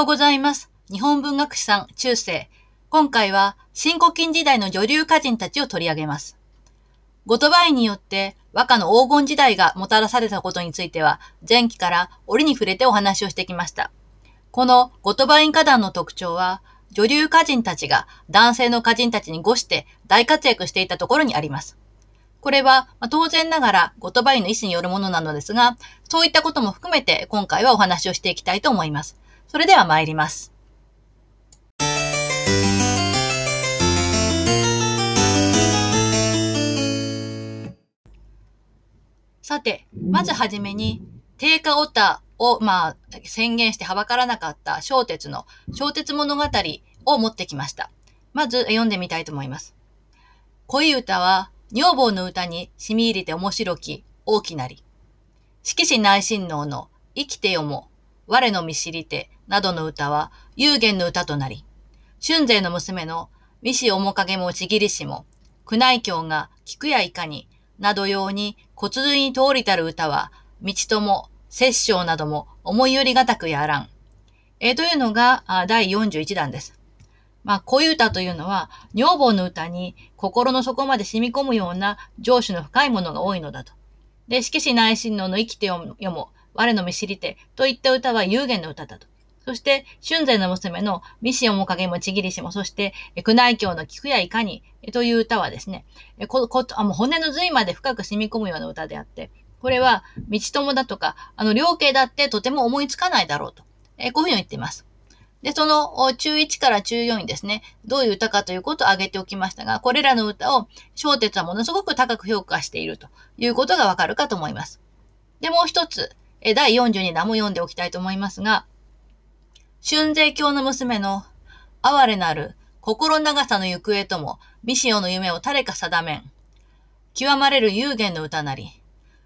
ようございます。日本文学史さん中世。今回は、新古今時代の女流歌人たちを取り上げます。後鳥羽によって和歌の黄金時代がもたらされたことについては、前期から折に触れてお話をしてきました。この後鳥羽歌壇の特徴は、女流歌人たちが男性の歌人たちに誤して大活躍していたところにあります。これは、まあ、当然ながら後鳥羽の意思によるものなのですが、そういったことも含めて今回はお話をしていきたいと思います。それでは参ります。さて、まずはじめに、定価オタを、まあ、宣言してはばからなかった小鉄の小鉄物語を持ってきました。まず読んでみたいと思います。恋歌は、女房の歌に染み入りて面白き、大きなり。色紙内親王の生きてよも、我の見知りて、などの歌は有限の歌となり、春勢の娘の未死面影もちぎりしも、宮内教が菊やいかに、などように骨髄に通りたる歌は、道とも、摂政なども思いよりがたくやらん。えー、というのが第41弾です。まあ、恋歌というのは、女房の歌に心の底まで染み込むような上司の深いものが多いのだと。で、色紙内親王の生きてよも、我の見知りてといった歌は有限の歌だと。そして、春勢の娘の未死面影もちぎりしも、そして、宮内教の菊やいかにという歌はですね、ここあもう骨の髄まで深く染み込むような歌であって、これは、道友だとか、あの、両家だってとても思いつかないだろうと。えこういうふうに言っています。で、その中1から中4にですね、どういう歌かということを挙げておきましたが、これらの歌を小鉄はものすごく高く評価しているということがわかるかと思います。で、もう一つ、え第42弾も読んでおきたいと思いますが、春税教の娘の哀れなる心長さの行方とも、未使用の夢を誰か定めん。極まれる有限の歌なり。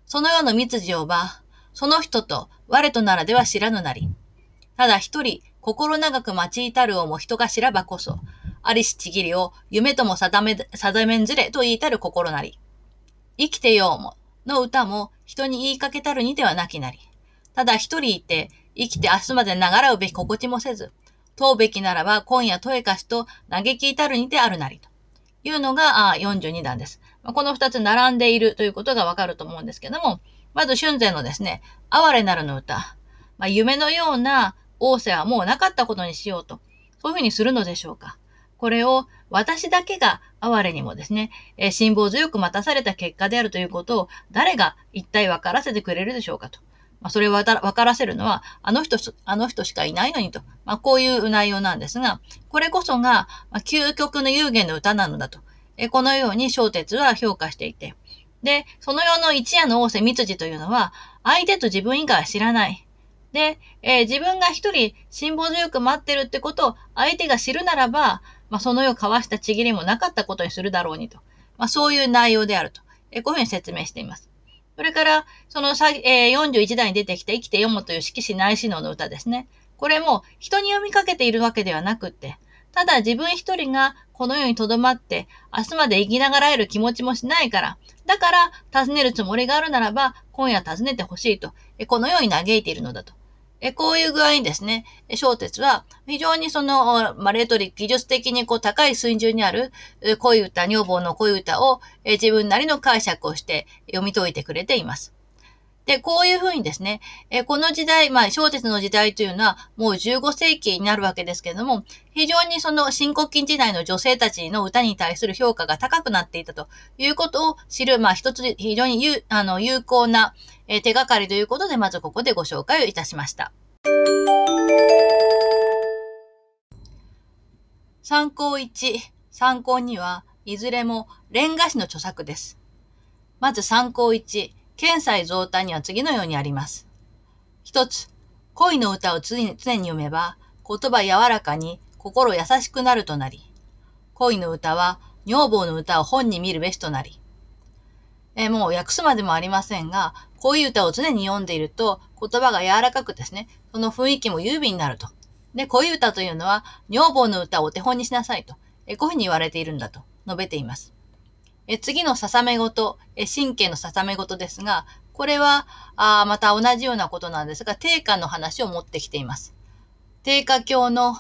その世の密事をば、その人と我とならでは知らぬなり。ただ一人、心長く待ち至るをも人が知らばこそ、ありしちぎりを夢とも定め、定めんずれと言いたる心なり。生きてようも、の歌も人に言いかけたるにではなきなり。ただ一人いて、生きて明日まで長らうべき心地もせず、問うべきならば今夜問えかしと嘆き至るにてあるなり。というのがあ42弾です。この二つ並んでいるということがわかると思うんですけども、まず春勢のですね、哀れなるの歌。まあ、夢のような仰せはもうなかったことにしようと。そういうふうにするのでしょうか。これを私だけが哀れにもですね、えー、辛抱強く待たされた結果であるということを誰が一体分からせてくれるでしょうかと。まあ、それを分からせるのは、あの人、あの人しかいないのにと。まあ、こういう内容なんですが、これこそが、ま、究極の有限の歌なのだと。えこのように小鉄は評価していて。で、その世の一夜の仰せ密次というのは、相手と自分以外は知らない。で、えー、自分が一人辛抱強く待ってるってことを相手が知るならば、まあ、その世を交わしたちぎりもなかったことにするだろうにと。まあ、そういう内容であると。え、こういうふうに説明しています。それから、その、え、41代に出てきた生きて読むという色紙内視能の歌ですね。これも人に読みかけているわけではなくって、ただ自分一人がこの世に留まって、明日まで生きながらえる気持ちもしないから、だから尋ねるつもりがあるならば、今夜尋ねてほしいと、このように嘆いているのだと。えこういう具合にですね、小鉄は非常にその、まあ、レトリック、技術的にこう高い水準にある恋歌、女房の恋歌をえ自分なりの解釈をして読み解いてくれています。で、こういうふうにですね、えこの時代、まあ、小鉄の時代というのはもう15世紀になるわけですけれども、非常にその新国金時代の女性たちの歌に対する評価が高くなっていたということを知る、まあ、一つ非常に有あの有効な、え手がかりということで、まずここでご紹介をいたしました。参考1、参考2はいずれもレンガ師の著作です。まず参考1、検済増誕には次のようにあります。一つ、恋の歌を常に常に読めば、言葉柔らかに心優しくなるとなり、恋の歌は女房の歌を本に見るべしとなり、え、もう訳すまでもありませんが、こういう歌を常に読んでいると、言葉が柔らかくですね、その雰囲気も優美になると。で、こういう歌というのは、女房の歌をお手本にしなさいと。えこういうふうに言われているんだと述べています。え次のささめ事、え神経のささめ事ですが、これは、あまた同じようなことなんですが、定価の話を持ってきています。定家教の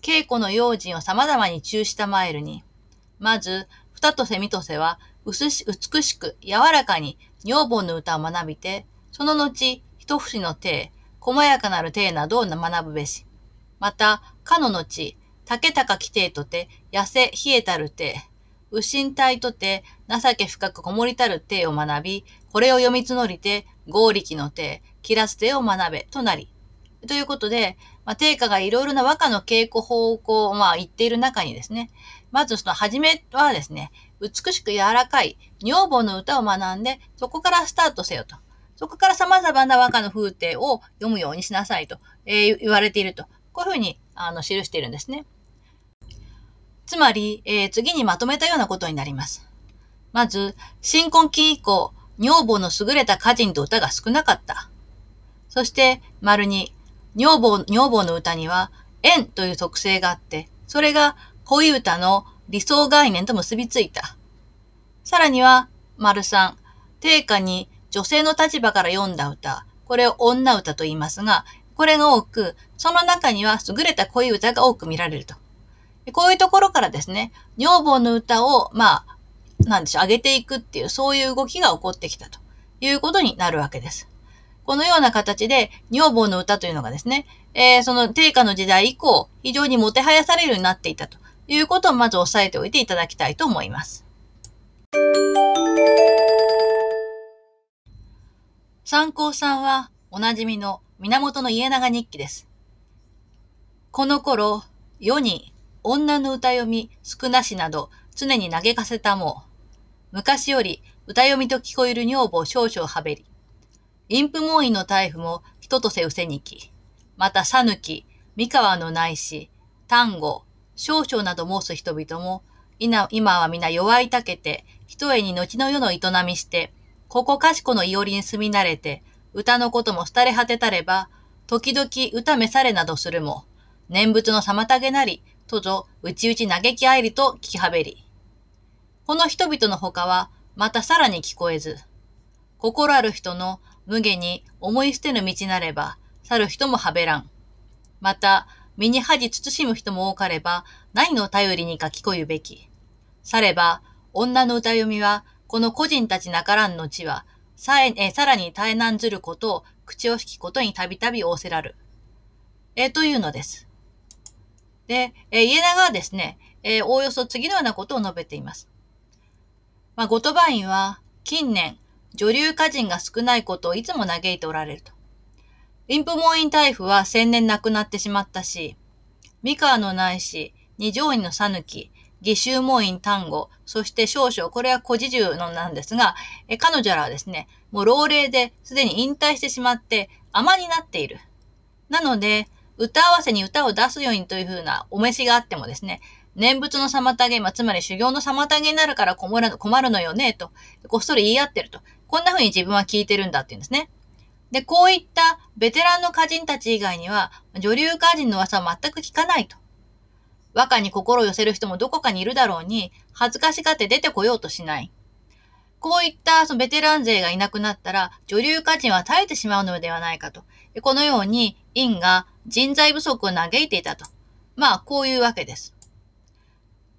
稽古の用心を様々に中したマイルに、まず、二とせ三とせは、美しく柔らかに女房の歌を学びて、その後、一節の体、細やかなる体などを学ぶべし。また、かの後、竹高き体とて、痩せ冷えたる体、右心体とて、情け深くこもりたる体を学び、これを読み募りて、合力の体、切らす体を学べ、となり。ということで、まあ、定家がいろいろな和歌の稽古法をまあ、言っている中にですね、まずその初めはですね、美しく柔らかい女房の歌を学んで、そこからスタートせよと。そこから様々な和歌の風景を読むようにしなさいと、えー、言われていると。こういうふうに、あの、記しているんですね。つまり、えー、次にまとめたようなことになります。まず、新婚期以降、女房の優れた歌人と歌が少なかった。そして、丸に、女房、女房の歌には、縁という特性があって、それが恋歌の理想概念と結びついた。さらには、丸三、定家に女性の立場から読んだ歌、これを女歌と言いますが、これが多く、その中には優れた恋歌が多く見られると。こういうところからですね、女房の歌を、まあ、なんでしょう、上げていくっていう、そういう動きが起こってきたということになるわけです。このような形で、女房の歌というのがですね、えー、その定家の時代以降、非常にもてはやされるようになっていたということをまず押さえておいていただきたいと思います。参考さんは、おなじみの源家長日記です。この頃、世に女の歌読み少なしなど常に嘆かせたも。昔より歌読みと聞こえる女房少々はべり、陰譜門院の大夫も人とせうせにき、またさぬき、三河の内し、丹後、少々など申す人々も、今は皆弱いたけて、一重に後の世の営みして、ここかしこのいおりに住み慣れて、歌のことも廃れ果てたれば、時々歌めされなどするも、念仏の妨げなり、とぞ、うちうち嘆きあえりと聞きはべり。この人々の他は、またさらに聞こえず、心ある人の無下に思い捨てぬ道なれば、去る人もはべらん。また、身に恥慎む人も多かれば、何の頼りにか聞こゆべき。されば、女の歌読みは、この個人たちなからんの地は、さえ、え、さらに耐え難ずることを、口を引きことにたびたび仰せらる。えというのです。で、え家長はですね、えおおよそ次のようなことを述べています。まあ、ゴトバインは、近年、女流歌人が少ないことをいつも嘆いておられると。インプモイン大夫は千年亡くなってしまったし、三河の内史、二条院のさぬき、義州門院単語、そして少々、これは古事重のなんですが、え彼女らはですね、もう老齢ですでに引退してしまって甘になっている。なので、歌合わせに歌を出すようにというふうなお召しがあってもですね、念仏の妨げ、まあ、つまり修行の妨げになるから困る困るのよね、と、こっそり言い合ってると。こんなふうに自分は聞いてるんだって言うんですね。で、こういったベテランの歌人たち以外には、女流歌人の噂は全く聞かないと。和歌に心を寄せる人もどこかにいるだろうに、恥ずかしがって出てこようとしない。こういったそのベテラン勢がいなくなったら、女流歌人は絶えてしまうのではないかと。このように、院が人材不足を嘆いていたと。まあ、こういうわけです。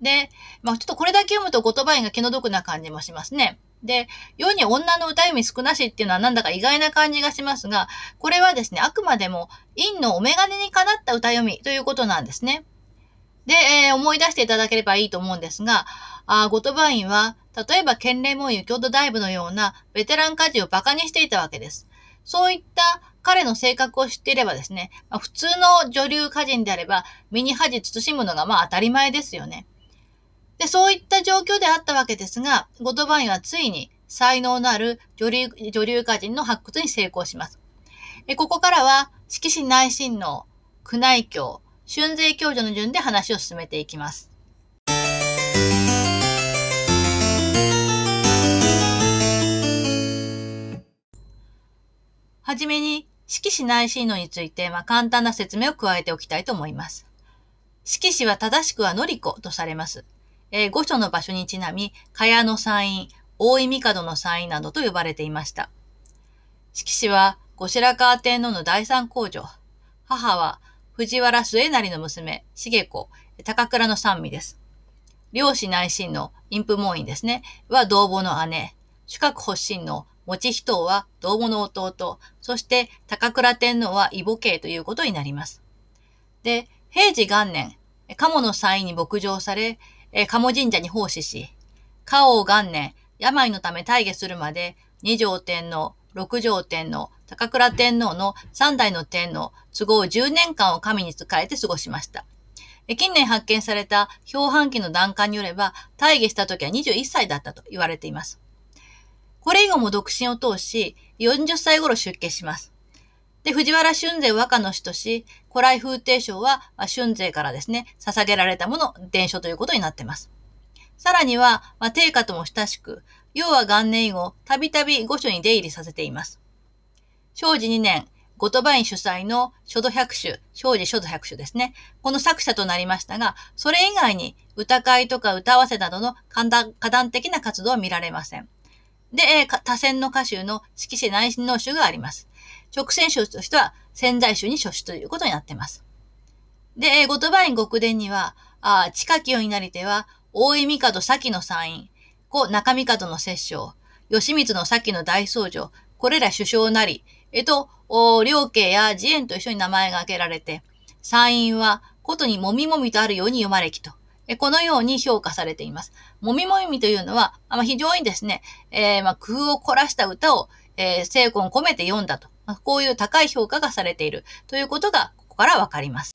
で、まあ、ちょっとこれだけ読むと言葉が気の毒な感じもしますね。で、世に女の歌読み少なしっていうのはなんだか意外な感じがしますが、これはですね、あくまでも陰のお眼鏡にかなった歌読みということなんですね。で、えー、思い出していただければいいと思うんですが、あゴトバインは、例えば県連門湯郷土大部のようなベテラン歌人を馬鹿にしていたわけです。そういった彼の性格を知っていればですね、まあ、普通の女流歌人であれば、身に恥慎むのがまあ当たり前ですよね。で、そういった状況であったわけですが、ゴトバインはついに才能のある女流女流歌人の発掘に成功します。えここからは、色紙内親王、宮内教、春税教授の順で話を進めていきます。はじめに、色紙内親王について、まあ、簡単な説明を加えておきたいと思います。色紙は正しくはのりことされます。えー、御所の場所にちなみ、茅の山院、大井帝の山院などと呼ばれていました。色紙は、後白河天皇の第三皇女。母は、藤原末成の娘、重子、高倉の三味です。両子内親の陰譜門院ですね、は同母の姉、主格発信の持ち人は同母の弟、そして高倉天皇は異母系ということになります。で、平治元年、鴨の祭に牧場され、鴨神社に奉仕し、家王元年、病のため大下するまで、二条天皇、六条天皇、高倉天皇の三代の天皇、都合10年間を神に仕えて過ごしました。近年発見された氷板期の段階によれば、大下した時は21歳だったと言われています。これ以後も独身を通し、40歳頃出家します。で、藤原春勢和歌の死とし、古来風定賞は春勢からですね、捧げられたもの、伝書ということになっています。さらには、まあ、定家とも親しく、要は元年以後、たびたび御所に出入りさせています。正治2年、後鳥羽院主催の書道百首、正治書道百首ですね。この作者となりましたが、それ以外に歌会とか歌合わせなどの歌壇的な活動は見られません。で、多選の歌集の色紙内心の集があります。直線集としては潜在集に書集ということになっています。で、後鳥羽院極殿には、あ近清になりては、大井帝先の参院、故中帝の摂政、義光の先の大僧正、これら首相なり、えと、両家や慈円と一緒に名前が挙げられて、参院は、ことにもみもみとあるように読まれきと。このように評価されています。もみもみというのは、まあ、非常にですね、えー、まあ、工夫を凝らした歌を、えー、精魂込めて読んだと。まあ、こういう高い評価がされているということが、ここからわかります。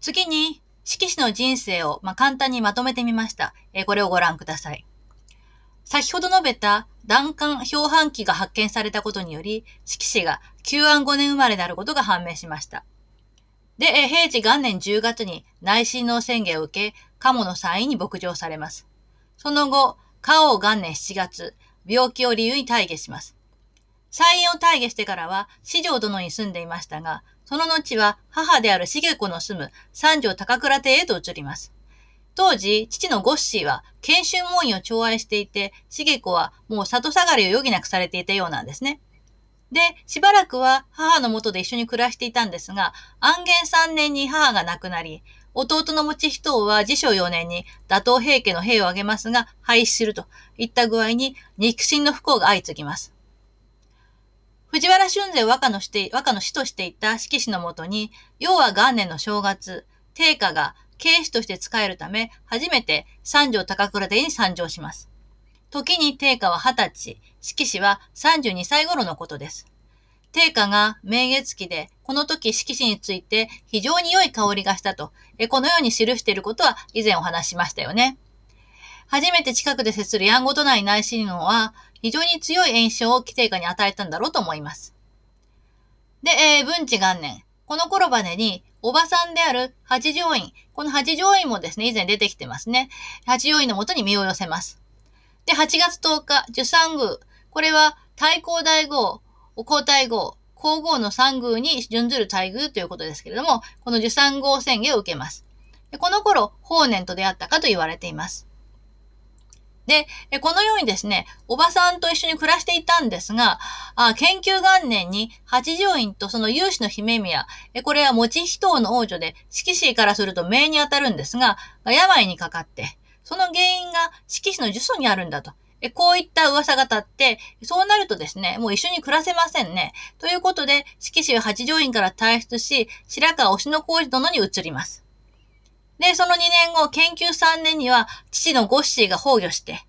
次に、色紙の人生を、まあ、簡単にまとめてみました。えー、これをご覧ください。先ほど述べた弾丸氷板機が発見されたことにより、色紙が旧安5年生まれであることが判明しました。で、平治元年10月に内親王宣言を受け、鴨の参院に牧場されます。その後、加王元年7月、病気を理由に退下します。参院を退下してからは、四条殿に住んでいましたが、その後は母である重子の住む三条高倉邸へと移ります。当時、父のゴッシーは研修門院を寵愛していて、重子はもう里下がりを余儀なくされていたようなんですね。で、しばらくは母のもとで一緒に暮らしていたんですが、安元3年に母が亡くなり、弟の持ち人は自称4年に打倒平家の兵を挙げますが、廃止するといった具合に肉親の不幸が相次ぎます。藤原春勢和歌のして、和歌の死としていた色紙のもとに、要は元年の正月、定家が警視として使えるため、初めて三条高倉邸に参上します。時に定家は二十歳、色紙は32歳頃のことです。定家が明月期で、この時色紙について非常に良い香りがしたと、このように記していることは以前お話しましたよね。初めて近くで接するやんごとない内親王は、非常に強い印象を規定下に与えたんだろうと思います。で、えー、文治元年。この頃までに、おばさんである八条院。この八条院もですね、以前出てきてますね。八条院のもとに身を寄せます。で、8月10日、受産宮。これは、太閤大号、皇太后、皇后の三宮に準ずる待遇ということですけれども、この受産号宣言を受けます。この頃、法然と出会ったかと言われています。で、このようにですね、おばさんと一緒に暮らしていたんですが、あ研究元年に八条院とその有志の姫宮、これは持ち人の王女で、色紙からすると命に当たるんですが、病にかかって、その原因が色紙の呪詛にあるんだと。こういった噂が立って、そうなるとですね、もう一緒に暮らせませんね。ということで、色紙は八条院から退出し、白川推しの工事殿に移ります。で、その2年後、研究3年には、父のゴッシーが崩御して、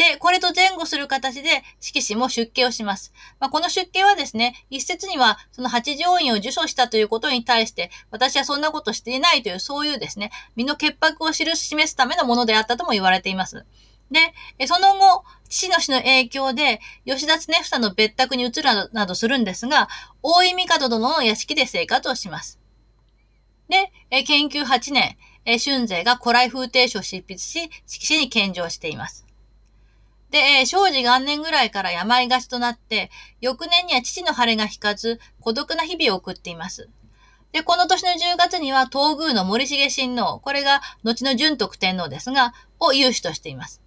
で、これと前後する形で、色紙も出家をします。まあ、この出家はですね、一説には、その八条院を受賞したということに対して、私はそんなことしていないという、そういうですね、身の潔白を、示すためのものであったとも言われています。で、その後、父の死の影響で、吉田常房の別宅に移るなどするんですが、大井帝殿の屋敷で生活をします。で、研究8年、春勢が古来風定書を執筆し、色紙に献上しています。でえ、正治元年ぐらいから病がちとなって、翌年には父の晴れが引かず、孤独な日々を送っています。で、この年の10月には東宮の森重親王、これが後の純徳天皇ですが、を有志としています。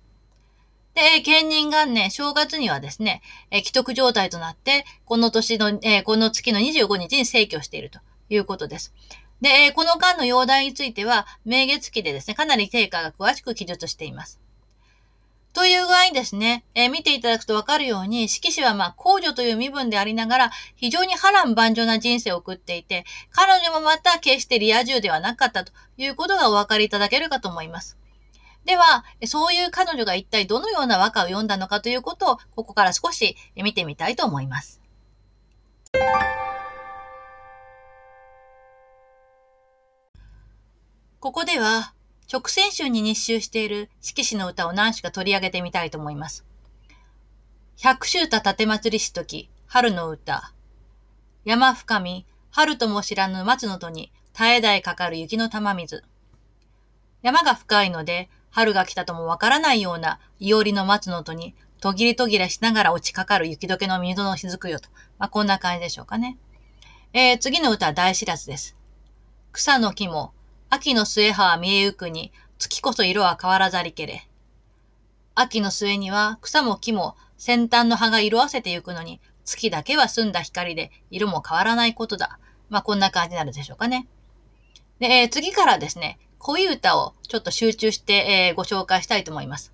で、建任元年、正月にはですね、え既得状態となって、この年の、えこの月の25日に逝去しているということです。で、えこの間の容体については、明月期でですね、かなり定価が詳しく記述しています。という具合にですね、えー、見ていただくとわかるように、色紙はまあ、公女という身分でありながら、非常に波乱万丈な人生を送っていて、彼女もまた決してリア充ではなかったということがお分かりいただけるかと思います。では、そういう彼女が一体どのような和歌を読んだのかということを、ここから少し見てみたいと思います。ここでは、直線集に日集している色紙の歌を何首か取り上げてみたいと思います。百秋田立祭りしとき、春の歌。山深み、春とも知らぬ松の戸に、絶え絶えかかる雪の玉水。山が深いので、春が来たともわからないようないおりの松の戸に、途切れ途切れしながら落ちかかる雪解けの水の雫よと。まあ、こんな感じでしょうかね。えー、次の歌は大知らずです。草の木も、秋の末葉は見えゆくに、月こそ色は変わらざりけれ。秋の末には草も木も先端の葉が色あせてゆくのに、月だけは澄んだ光で色も変わらないことだ。まあ、こんな感じになるでしょうかね。で、えー、次からですね、恋歌をちょっと集中して、えー、ご紹介したいと思います。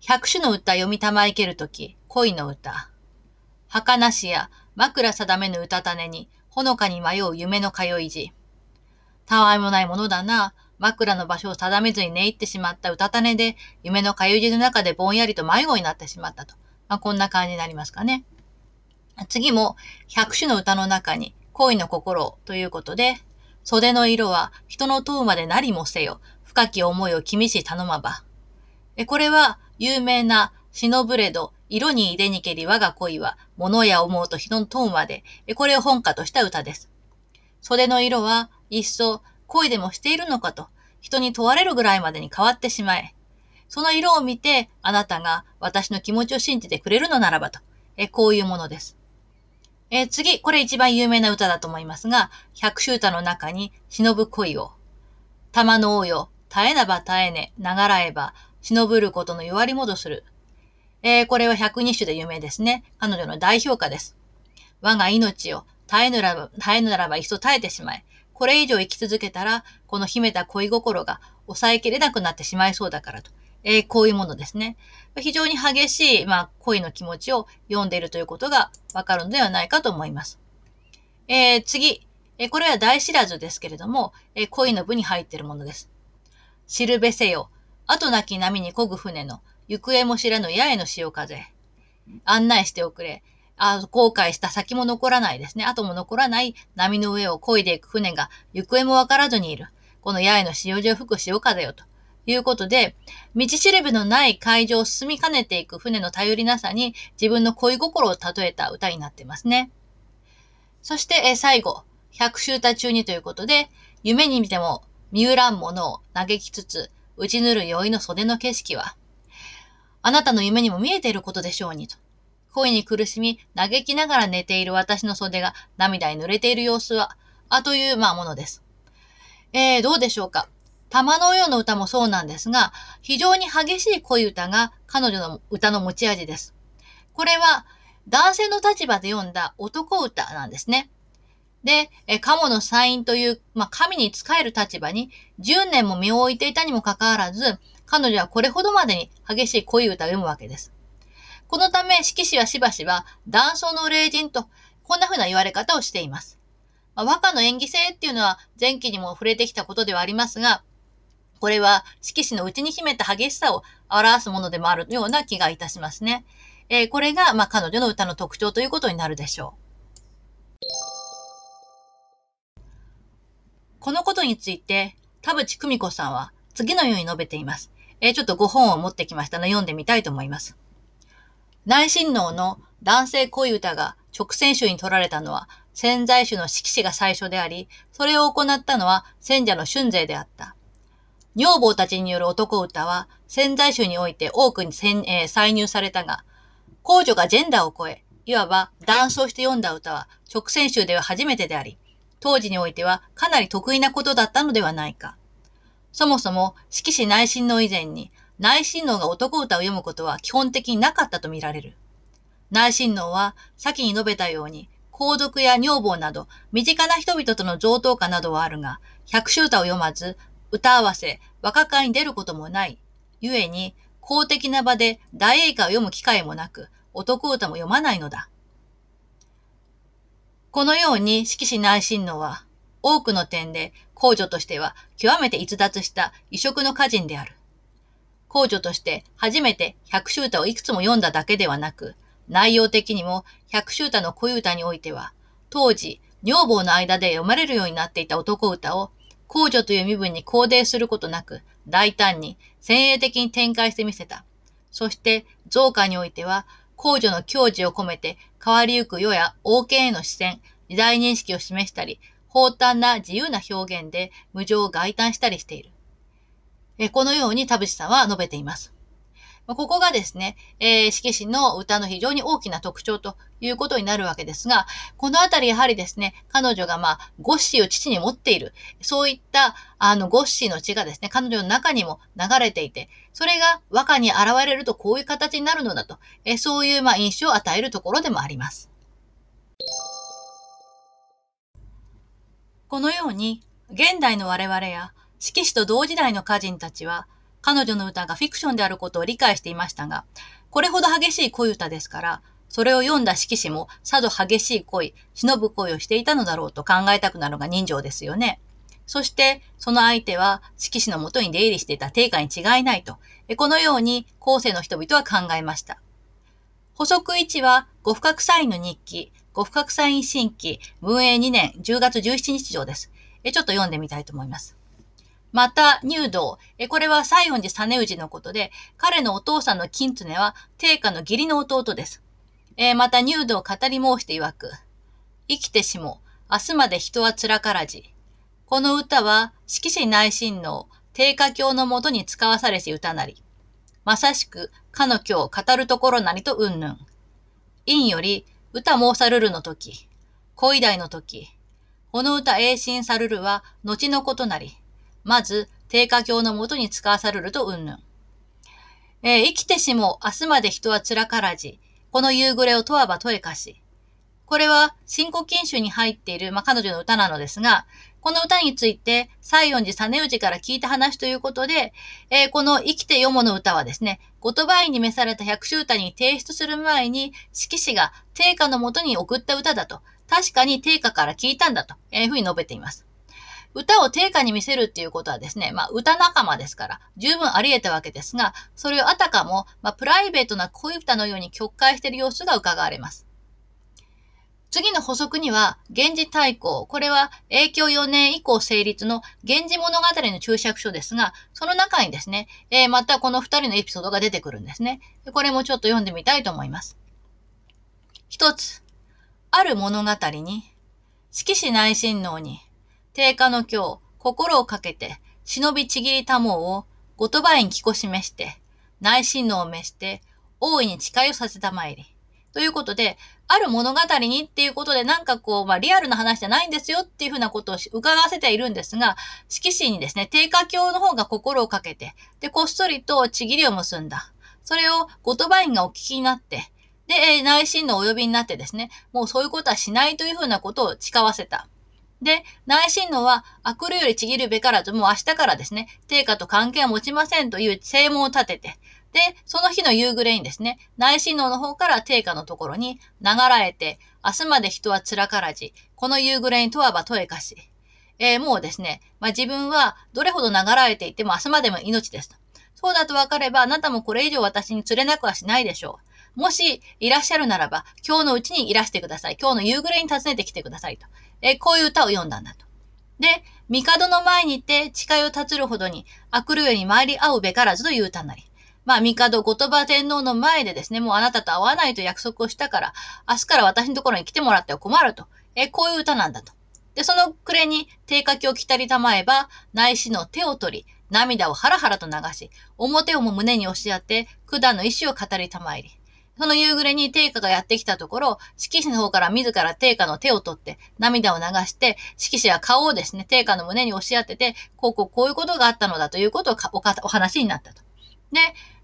百種の歌読みたまいけるとき、恋の歌。儚しや枕定めぬ歌種に、ほのかに迷う夢の通い字。たわいもないものだな。枕の場所を定めずに寝入ってしまった歌種で、夢のかゆじの中でぼんやりと迷子になってしまったと。まあ、こんな感じになりますかね。次も、百種の歌の中に、恋の心ということで、袖の色は人の問うまでなりもせよ。深き思いを君し頼まば。これは、有名な、忍ぶれど、色に入れにけり我が恋は、物や思うと人の問うまで。これを本家とした歌です。袖の色は、いっそ恋でもしているのかと、人に問われるぐらいまでに変わってしまえ。その色を見て、あなたが私の気持ちを信じてくれるのならばと、えこういうものです。え、次、これ一番有名な歌だと思いますが、百秋歌の中に忍ぶ恋を、玉の王よ、絶えなば絶えね、ながらえば、忍ぶることの弱り戻する。えー、これは百二首で有名ですね。彼女の代表歌です。我が命を耐えぬらば、耐えぬならばいっそ耐えてしまえ。これ以上生き続けたら、この秘めた恋心が抑えきれなくなってしまいそうだからと。えー、こういうものですね。非常に激しい、まあ、恋の気持ちを読んでいるということがわかるのではないかと思います。えー、次。えー、これは大知らずですけれども、え、恋の部に入っているものです。知るべせよ。後なき波に漕ぐ船の、行方も知らぬ八重の潮風。案内しておくれ。あ後悔した先も残らないですね。後も残らない波の上を漕いでいく船が行方もわからずにいる。この八重の潮地を吹く潮風よということで、道しるべのない海上を進みかねていく船の頼りなさに自分の恋心を例えた歌になってますね。そして、え最後、百秋歌中にということで、夢に見ても見うらんものを嘆きつつ、打ちぬる酔いの袖の景色は、あなたの夢にも見えていることでしょうにと。恋に苦しみ、嘆きながら寝ている私の袖が涙に濡れている様子は、あという、まあ、ものです。えー、どうでしょうか玉のようの歌もそうなんですが、非常に激しい恋歌が彼女の歌の持ち味です。これは、男性の立場で読んだ男歌なんですね。で、え、カモのサインという、まあ、神に仕える立場に10年も身を置いていたにもかかわらず、彼女はこれほどまでに激しい恋歌を読むわけです。このため、色紙はしばしば、男装の霊人と、こんな風な言われ方をしています。まあ、和歌の演技性っていうのは前期にも触れてきたことではありますが、これは色紙の内に秘めた激しさを表すものでもあるような気がいたしますね。えー、これが、まあ、彼女の歌の特徴ということになるでしょう。このことについて、田淵久美子さんは次のように述べています。えー、ちょっと5本を持ってきましたので読んでみたいと思います。内親王の男性恋歌が直線集に取られたのは潜在種の色紙が最初であり、それを行ったのは戦者の春勢であった。女房たちによる男歌は潜在種において多くに、えー、再入されたが、公女がジェンダーを超え、いわば断層して読んだ歌は直線集では初めてであり、当時においてはかなり得意なことだったのではないか。そもそも、色紙内心の以前に、内親王が男歌を読むことは基本的になかったとみられる。内親王は、先に述べたように、皇族や女房など、身近な人々との上等歌などはあるが、百秋歌を読まず、歌合わせ、和歌会に出ることもない。故に、公的な場で大英歌を読む機会もなく、男歌も読まないのだ。このように、四季氏内親王は、多くの点で、皇女としては極めて逸脱した異色の歌人である。皇女として初めて百秋歌をいくつも読んだだけではなく、内容的にも百秋歌の恋歌においては、当時、女房の間で読まれるようになっていた男歌を、皇女という身分に肯定することなく、大胆に、先鋭的に展開してみせた。そして、増歌においては、皇女の矜持を込めて、変わりゆく世や王権への視線、時代認識を示したり、放誕な自由な表現で無情を外嘆したりしている。えこのように田淵さんは述べています。ここがですね、えー、四季詩の歌の非常に大きな特徴ということになるわけですが、このあたりやはりですね、彼女がまあ、ゴッシーを父に持っている、そういった、あの、ゴッシーの血がですね、彼女の中にも流れていて、それが和歌に現れるとこういう形になるのだと、えー、そういうまあ印象を与えるところでもあります。このように、現代の我々や四季詩と同時代の歌人たちは、彼女の歌がフィクションであることを理解していましたが、これほど激しい恋歌ですから、それを読んだ色紙もさぞ激しい恋、忍ぶ恋をしていたのだろうと考えたくなるのが人情ですよね。そして、その相手は色紙のもとに出入りしていた定価に違いないと、このように後世の人々は考えました。補足1は、呉不覚サインの日記、呉不覚サイン新規、文永2年10月17日上です。ちょっと読んでみたいと思います。また、入道。これは西園寺実氏のことで、彼のお父さんの金常は、定家の義理の弟です。えまた、入道を語り申して曰く、生きてしも、明日まで人は辛からじ。この歌は、色紙内親王、定家教のもとに使わされし歌なり。まさしく、かの今日語るところなりとうんぬん。陰より、歌申さるるの時、恋代の時、この歌栄心さるるは、後のことなり。まず、低下教のもとに使わされるとうんぬん。えー、生きてしも明日まで人は辛からじ、この夕暮れを問わば問えかし。これは、新古今集に入っている、まあ、彼女の歌なのですが、この歌について、西園寺実氏から聞いた話ということで、えー、この生きて読むの歌はですね、言葉に召された百秋歌に提出する前に、色紙が定家のもとに送った歌だと、確かに定家から聞いたんだと、いうふうに述べています。歌を定価に見せるっていうことはですね、まあ、歌仲間ですから、十分あり得たわけですが、それをあたかも、まあ、プライベートな恋歌のように曲解している様子が伺われます。次の補足には、源氏太閤。これは、永享4年以降成立の源氏物語の注釈書ですが、その中にですね、えー、またこの二人のエピソードが出てくるんですね。これもちょっと読んでみたいと思います。一つ、ある物語に、色紙内親王に、定価の今日、心をかけて、忍びちぎりたもうを、ごとばいに聞こしめして、内心のを召して、大いに誓いをさせたまいり。ということで、ある物語にっていうことで、なんかこう、まあ、リアルな話じゃないんですよっていうふうなことを伺わせているんですが、色紙にですね、定価教の方が心をかけて、で、こっそりとちぎりを結んだ。それを、ごとばいんがお聞きになって、で、内心のお呼びになってですね、もうそういうことはしないというふうなことを誓わせた。で、内親王は、悪霊よりちぎるべからず、もう明日からですね、定価と関係を持ちませんという正門を立てて、で、その日の夕暮れにですね、内親王の方から定価のところに流らえて、明日まで人は辛からじ、この夕暮れに問わば問えかし。えー、もうですね、まあ、自分はどれほど流られていても明日までも命ですと。そうだと分かれば、あなたもこれ以上私に釣れなくはしないでしょう。もしいらっしゃるならば、今日のうちにいらしてください。今日の夕暮れに訪ねてきてくださいと。えこういう歌を読んだんだと。で、帝の前にて誓いを立つるほどに悪霊に参り合うべからずという歌なり。まあ、帝後鳥羽天皇の前でですね、もうあなたと会わないと約束をしたから、明日から私のところに来てもらっては困ると。えこういう歌なんだと。で、その暮れに手書きを着たりたまえば、内視の手を取り、涙をハラハラと流し、表をも胸に押し合って、九段の意志を語りたまえり。その夕暮れに定家がやってきたところ、色紙の方から自ら定家の手を取って涙を流して、色紙は顔をですね、定家の胸に押し当てて、こうこうこういうことがあったのだということをお話になったと。で、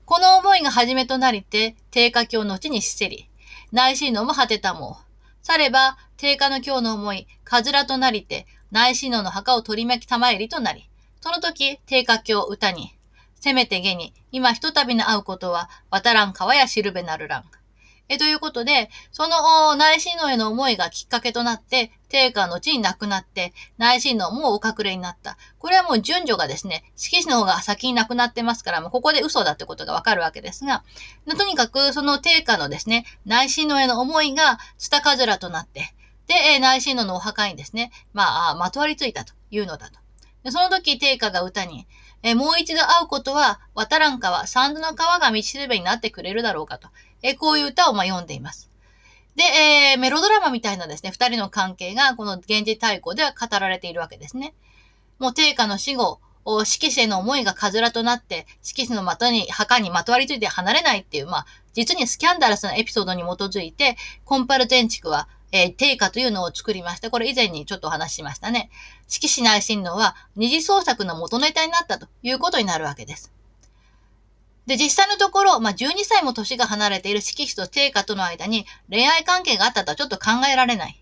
この思いが初めとなりて、定価教のうちにしせり、内心のも果てたも。されば、定価の今日の思い、かずらとなりて、内心のの墓を取り巻き玉入りとなり、その時、定価教歌に、せめて下に、今ひとたびの会うことは、渡らん川やしるべなるらん。え、ということで、その内心のへの思いがきっかけとなって、定価の地に亡くなって、内心のもお隠れになった。これはもう順序がですね、色紙の方が先に亡くなってますから、もうここで嘘だってことがわかるわけですが、とにかくその定価のですね、内心のへの思いが、ツタカズラとなって、で、内心ののお墓にですね、まあ、まとわりついたというのだと。でその時、定価が歌に、えもう一度会うことは、渡らん川、三度の川が道しるべになってくれるだろうかと。えこういう歌をま読んでいます。で、えー、メロドラマみたいなですね、二人の関係がこの源氏太鼓では語られているわけですね。もう定家の死後、色紙への思いがかずらとなって、色紙の的に、墓にまとわりついて離れないっていう、まあ、実にスキャンダラスなエピソードに基づいて、コンパル建築は、えー、定価というのを作りました。これ以前にちょっとお話ししましたね。色紙内親王は二次創作の元ネタになったということになるわけです。で、実際のところ、まあ、12歳も年が離れている色紙と定価との間に恋愛関係があったとはちょっと考えられない。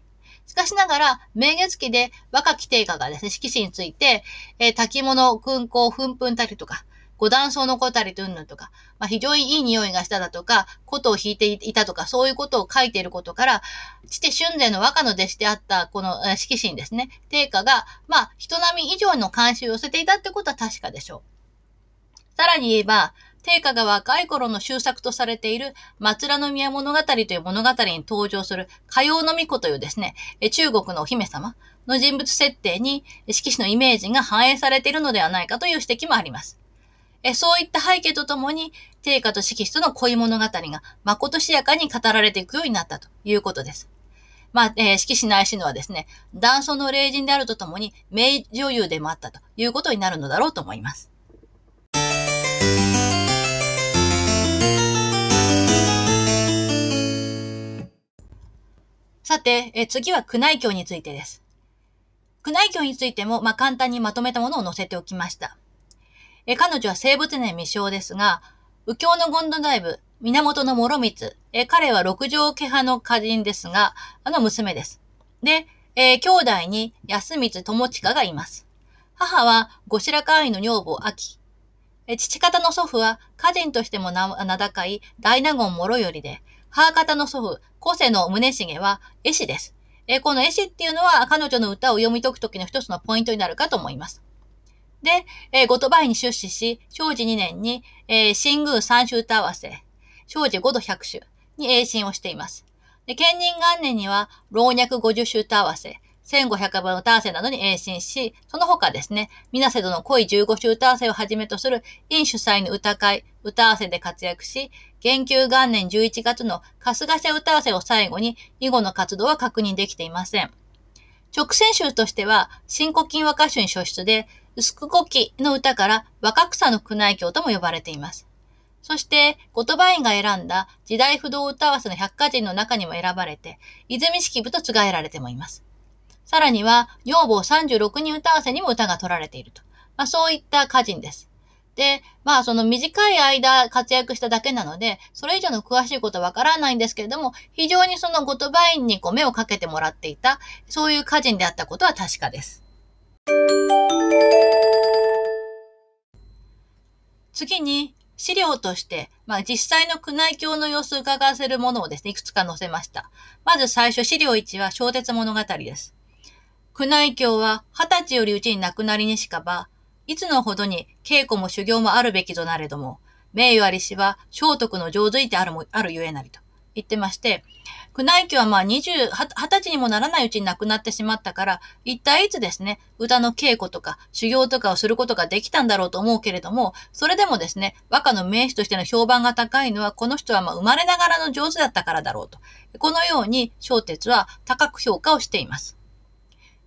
しかしながら、明月期で若き定価がですね、色紙について、えー、滝物、訓行、ふんふんたりとか、五段層のこたりとうんぬとか、まあ、非常にいい匂いがしただとか、琴を弾いていたとか、そういうことを書いていることから、父春前の和歌の弟子であったこの色紙にですね、定価が、まあ、人並み以上の関心を寄せていたってことは確かでしょう。さらに言えば、定家が若い頃の終作とされている松浦宮物語という物語に登場する火曜の巫女というですね、中国のお姫様の人物設定に色紙のイメージが反映されているのではないかという指摘もあります。えそういった背景とともに、定家と色紙との恋物語が誠しやかに語られていくようになったということです。まあ、えー、色紙内親王はですね、男尊の霊人であるとともに名女優でもあったということになるのだろうと思います。さて、え次は宮内教についてです。宮内教についても、まあ、簡単にまとめたものを載せておきました。え彼女は生物年未生ですが、右京のゴンド大部、源の諸光、え彼は六条家派の家人ですが、あの娘です。で、えー、兄弟に安光友近がいます。母は後白河院の女房秋。え父方の祖父は家人としても名高い大納言諸頼で、母方の祖父、古瀬の宗重は絵師です。え、この絵師っていうのは彼女の歌を読み解くときの一つのポイントになるかと思います。で、えー、後鳥羽に出資し、正治2年に、えー、新宮三種歌合わせ、正治五度百種に栄進をしています。で、建仁元年には、老若五十種歌合わせ、1500分歌合わせなどに栄進し、その他ですね、水瀬戸の恋15種歌合わせをはじめとする、院主催の歌会、歌合わせで活躍し、元久元年11月の春日社歌合わせを最後に、以後の活動は確認できていません。直線集としては、新古今和歌集に書出で、薄く古希の歌から若草の宮内教とも呼ばれています。そして、言葉院が選んだ時代不動歌合わせの百科人の中にも選ばれて、泉式部と継がえられてもいます。さらには、女房36人歌合わせにも歌が取られていると。まあ、そういった歌人です。で、まあその短い間活躍しただけなので、それ以上の詳しいことはわからないんですけれども、非常にその言葉院にこう目をかけてもらっていた、そういう歌人であったことは確かです。次に、資料として、まあ、実際の宮内教の様子を伺わせるものをですね、いくつか載せました。まず最初、資料1は小鉄物語です。宮内教は二十歳よりうちに亡くなりにしかば、いつのほどに稽古も修行もあるべきとなれども、名誉ありしは聖徳の上手いてあるも、あるゆえなりと言ってまして、宮内教はまあ二十、二十歳にもならないうちに亡くなってしまったから、一体いつですね、歌の稽古とか修行とかをすることができたんだろうと思うけれども、それでもですね、和歌の名手としての評判が高いのは、この人はま生まれながらの上手だったからだろうと。このように、小鉄は高く評価をしています。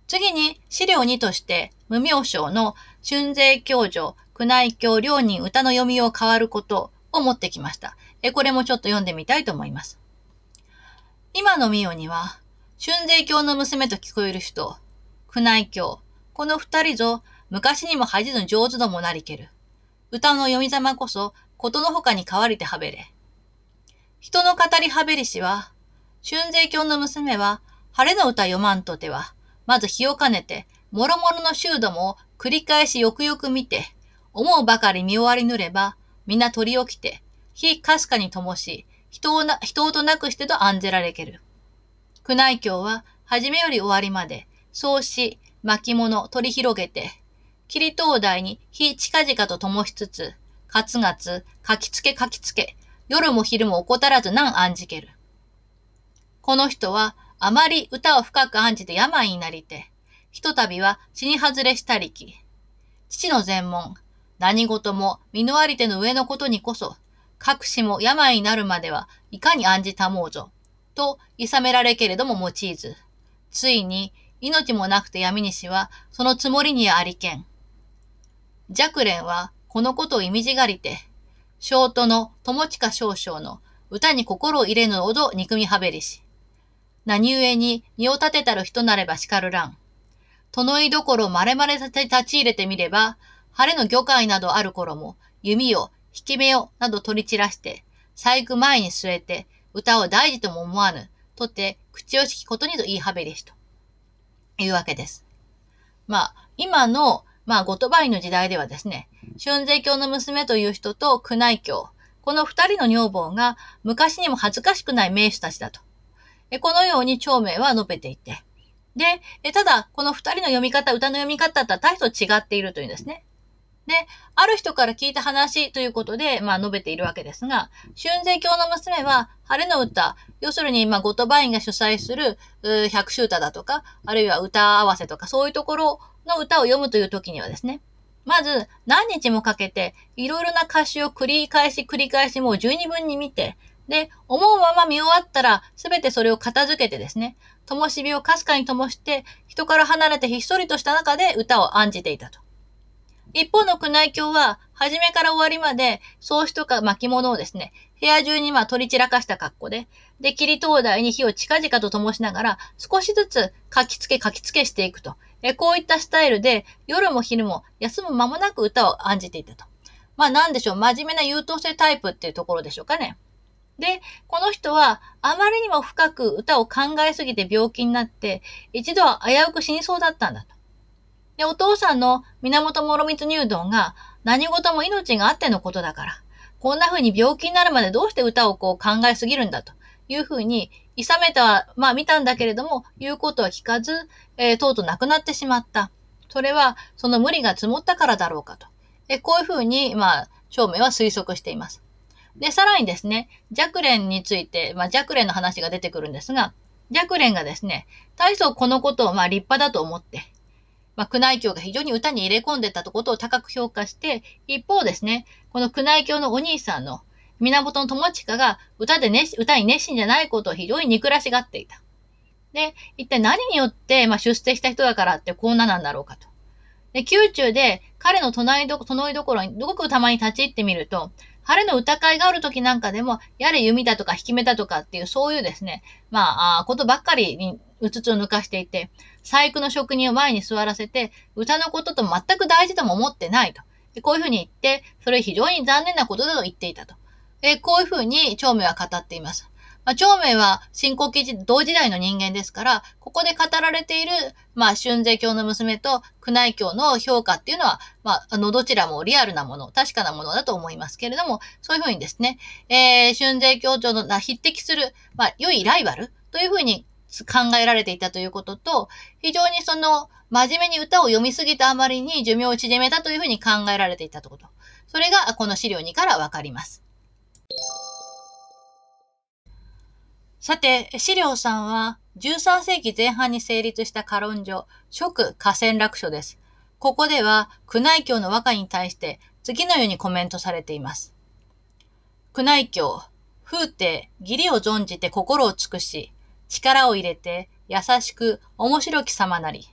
次に資料2として、無名称の春税教女、宮内教両人歌の読みを変わることを持ってきました。これもちょっと読んでみたいと思います。今のミオには、春税教の娘と聞こえる人、宮内教、この二人ぞ、昔にも恥じぬ上手どもなりける。歌の読みざまこそ、ことのほかに変わりてはべれ。人の語りはべりしは、春税教の娘は、晴れの歌読まんとては、まず日を兼ねて、もろもろの修度もを繰り返しよくよく見て、思うばかり見終わりぬれば、皆取り起きて、火かすかに灯し、人をな、人をとなくしてと案ぜられける。宮内教は、初めより終わりまで、創し、巻物、取り広げて、霧灯台に火近々と灯しつつ、かつがつ、かきつけかきつけ、夜も昼も怠らず何案じける。この人は、あまり歌を深く案じて病になりて、ひとたびは死に外れしたりき。父の全問、何事も身のあり手の上のことにこそ、隠しも病になるまではいかに案じたもうぞ、と諌められけれども用いず、ついに命もなくて闇西はそのつもりにありけん。弱蓮はこのことを意味じがりて、小都の友近少々の歌に心を入れぬほど憎みはべりし。何故に身を立てたる人なれば叱るらん。殿井どころまれまれ立ち入れてみれば、晴れの魚介などある頃も、弓を、引き目を、など取り散らして、細工前に据えて、歌を大事とも思わぬ、とて口をしきことにと言いはべりしと。いうわけです。まあ、今の、まあ、ゴトバイの時代ではですね、春税教の娘という人と宮内教、この二人の女房が昔にも恥ずかしくない名手たちだと。このように長明は述べていて。で、ただ、この二人の読み方、歌の読み方とは大層違っているというんですね。で、ある人から聞いた話ということで、まあ述べているわけですが、春税教の娘は、晴れの歌、要するに、まあ、ゴトバインが主催する、百秋歌だとか、あるいは歌合わせとか、そういうところの歌を読むという時にはですね、まず、何日もかけて、いろいろな歌詞を繰り返し繰り返しもう十二分に見て、で、思うまま見終わったら、すべてそれを片付けてですね、灯火をかすかに灯して、人から離れてひっそりとした中で歌を案じていたと。一方の宮内教は、初めから終わりまで、創始とか巻物をですね、部屋中にまあ取り散らかした格好で、で、霧灯台に火を近々と灯しながら、少しずつ書き付け書き付けしていくと。えこういったスタイルで、夜も昼も休む間もなく歌を案じていたと。まあなんでしょう、真面目な優等生タイプっていうところでしょうかね。で、この人は、あまりにも深く歌を考えすぎて病気になって、一度は危うく死にそうだったんだと。で、お父さんの源諸光入道が何事も命があってのことだから、こんな風に病気になるまでどうして歌をこう考えすぎるんだという風に、いさめた、まあ見たんだけれども、言うことは聞かず、えー、とうとう亡くなってしまった。それは、その無理が積もったからだろうかと。えこういう風に、まあ、証明は推測しています。で、さらにですね、弱蓮について、まあ、弱蓮の話が出てくるんですが、弱蓮がですね、大層このことをまあ立派だと思って、まあ、宮内教が非常に歌に入れ込んでたとことを高く評価して、一方ですね、この宮内教のお兄さんの源友近が歌で熱、歌に熱心じゃないことを非常に憎らしがっていた。で、一体何によって、まあ、出世した人だからってこんななんだろうかと。で、宮中で彼の隣ど、隣どころに、ごくたまに立ち入ってみると、晴れの歌会がある時なんかでも、やれ弓だとか引き目だとかっていう、そういうですね、まあ、あことばっかりにうつつを抜かしていて、細工の職人を前に座らせて、歌のことと全く大事とも思ってないと。こういうふうに言って、それ非常に残念なことだと言っていたと。えこういうふうに長明は語っています。まあ、長明は新興期同時代の人間ですから、ここで語られている、まあ、春税教の娘と宮内教の評価っていうのは、まあ、あの、どちらもリアルなもの、確かなものだと思いますけれども、そういうふうにですね、えー、春税教長の匹敵する、まあ、良いライバルというふうに考えられていたということと、非常にその、真面目に歌を読みすぎたあまりに寿命を縮めたというふうに考えられていたということ。それがこの資料2からわかります。さて、資料3は13世紀前半に成立したカ論所、食河川楽書です。ここでは宮内教の和歌に対して次のようにコメントされています。宮内教、風景、義理を存じて心を尽くし、力を入れて、優しく、面白き様なり。